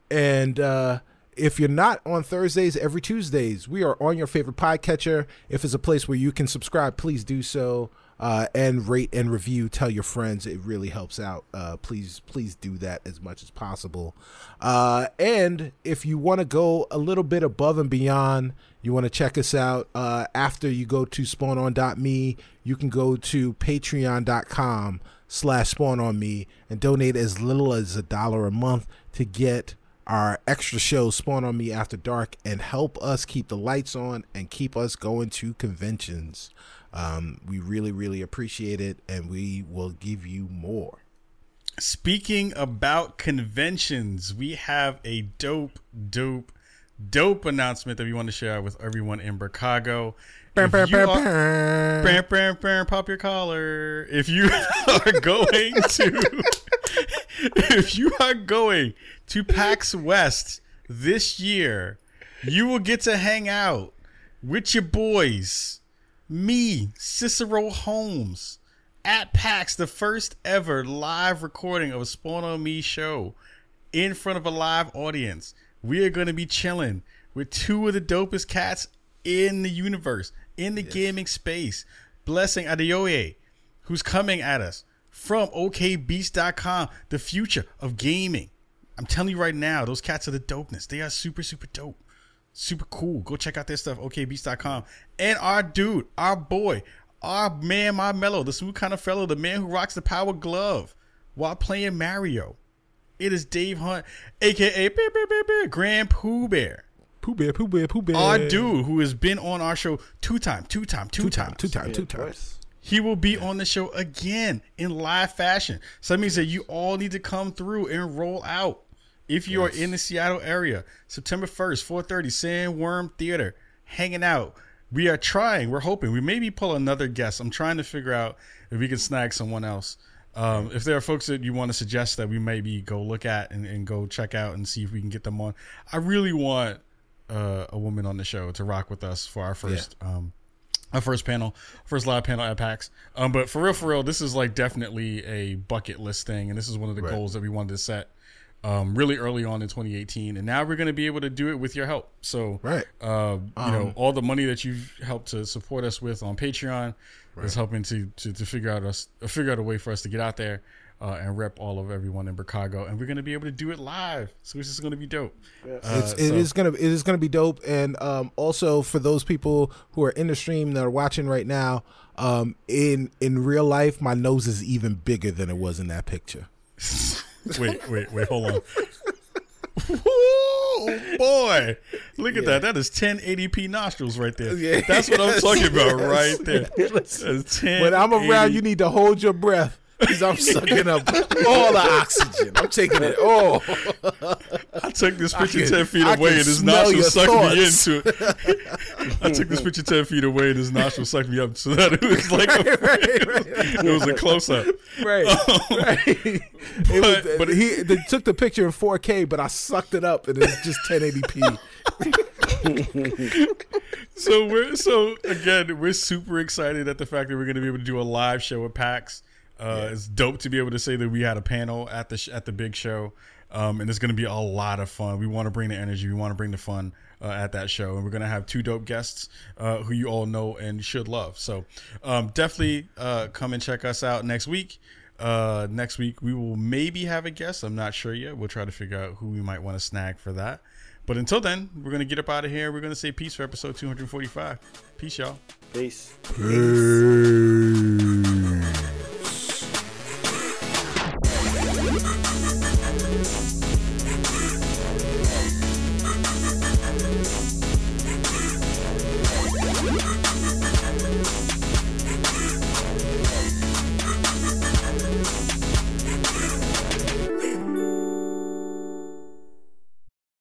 And uh, if you're not on Thursdays, every Tuesdays, we are on your favorite podcatcher. If it's a place where you can subscribe, please do so. Uh, and rate and review. Tell your friends; it really helps out. Uh, please, please do that as much as possible. Uh, and if you want to go a little bit above and beyond, you want to check us out uh, after you go to spawnon.me. You can go to patreon.com slash spawn on me and donate as little as a dollar a month to get our extra show spawn on me after dark and help us keep the lights on and keep us going to conventions um, we really really appreciate it and we will give you more Speaking about conventions, we have a dope, dope, dope announcement that we want to share with everyone in Chicago. If you are- Bam, bam, bam, pop your collar. If you are going to, if you are going to PAX West this year, you will get to hang out with your boys, me, Cicero Holmes, at PAX, the first ever live recording of a Spawn on Me show in front of a live audience. We are going to be chilling with two of the dopest cats in the universe, in the gaming space. Blessing Adeoye, who's coming at us from OKBeast.com, the future of gaming. I'm telling you right now, those cats are the dopeness. They are super, super dope. Super cool. Go check out their stuff, okbeast.com. And our dude, our boy, our man, my mellow, the smooth kind of fellow, the man who rocks the power glove while playing Mario. It is Dave Hunt, aka beep, beep, beep, beep, Grand Pooh Bear. pooh bear pooh bear pooh bear Our dude who has been on our show two times, two times, two, two times. times two times two times twice. He will be on the show again in live fashion. So that means that you all need to come through and roll out. If you are in the Seattle area, September 1st, 4:30, Sandworm Theater. hanging out. We are trying. We're hoping. We maybe pull another guest. I'm trying to figure out if we can snag someone else. Um, if there are folks that you want to suggest that we maybe go look at and, and go check out and see if we can get them on, I really want uh, a woman on the show to rock with us for our first um, our first panel, first live panel at PAX. Um, but for real, for real, this is like definitely a bucket list thing, and this is one of the Right. goals that we wanted to set um, really early on in 2018, and now we're going to be able to do it with your help. So, Right. uh, you know, Um, all the money that you've helped to support us with on Patreon is helping to, to to figure out us uh, figure out a way for us to get out there. Uh, and rep all of everyone in Chicago, and we're going to be able to do it live. So this is going to be dope. Uh, It's, it so- is gonna it is gonna be dope, and um, also for those people who are in the stream that are watching right now, um, in in real life, my nose is even bigger than it was in that picture. wait, wait, wait, hold on. Ooh, boy, look at that. That is 1080p nostrils right there. Yeah. That's what I'm talking about right there. When I'm around, you need to hold your breath because I'm sucking up all the oxygen. I'm taking it. Oh, I took this picture can- 10 feet I away and his your sucked me into it. I took this picture 10 feet away and his nostrils sucked me up so that it was like a, it was a close up. right, um, right. It was, But- but he they took the picture in 4K, but I sucked it up and it's just 1080p. so we're so again we're super excited at the fact that we're going to be able to do a live show at PAX. Uh, It's dope to be able to say that we had a panel at the sh- at the big show, um, and it's going to be a lot of fun. We want to bring the energy, we want to bring the fun uh, at that show, and we're going to have two dope guests uh, who you all know and should love. So um, definitely uh, come and check us out next week. Uh, next week we will maybe have a guest. I'm not sure yet. We'll try to figure out who we might want to snag for that. But until then, we're gonna get up out of here. We're gonna say peace for episode 245. Peace, y'all. Peace. Peace.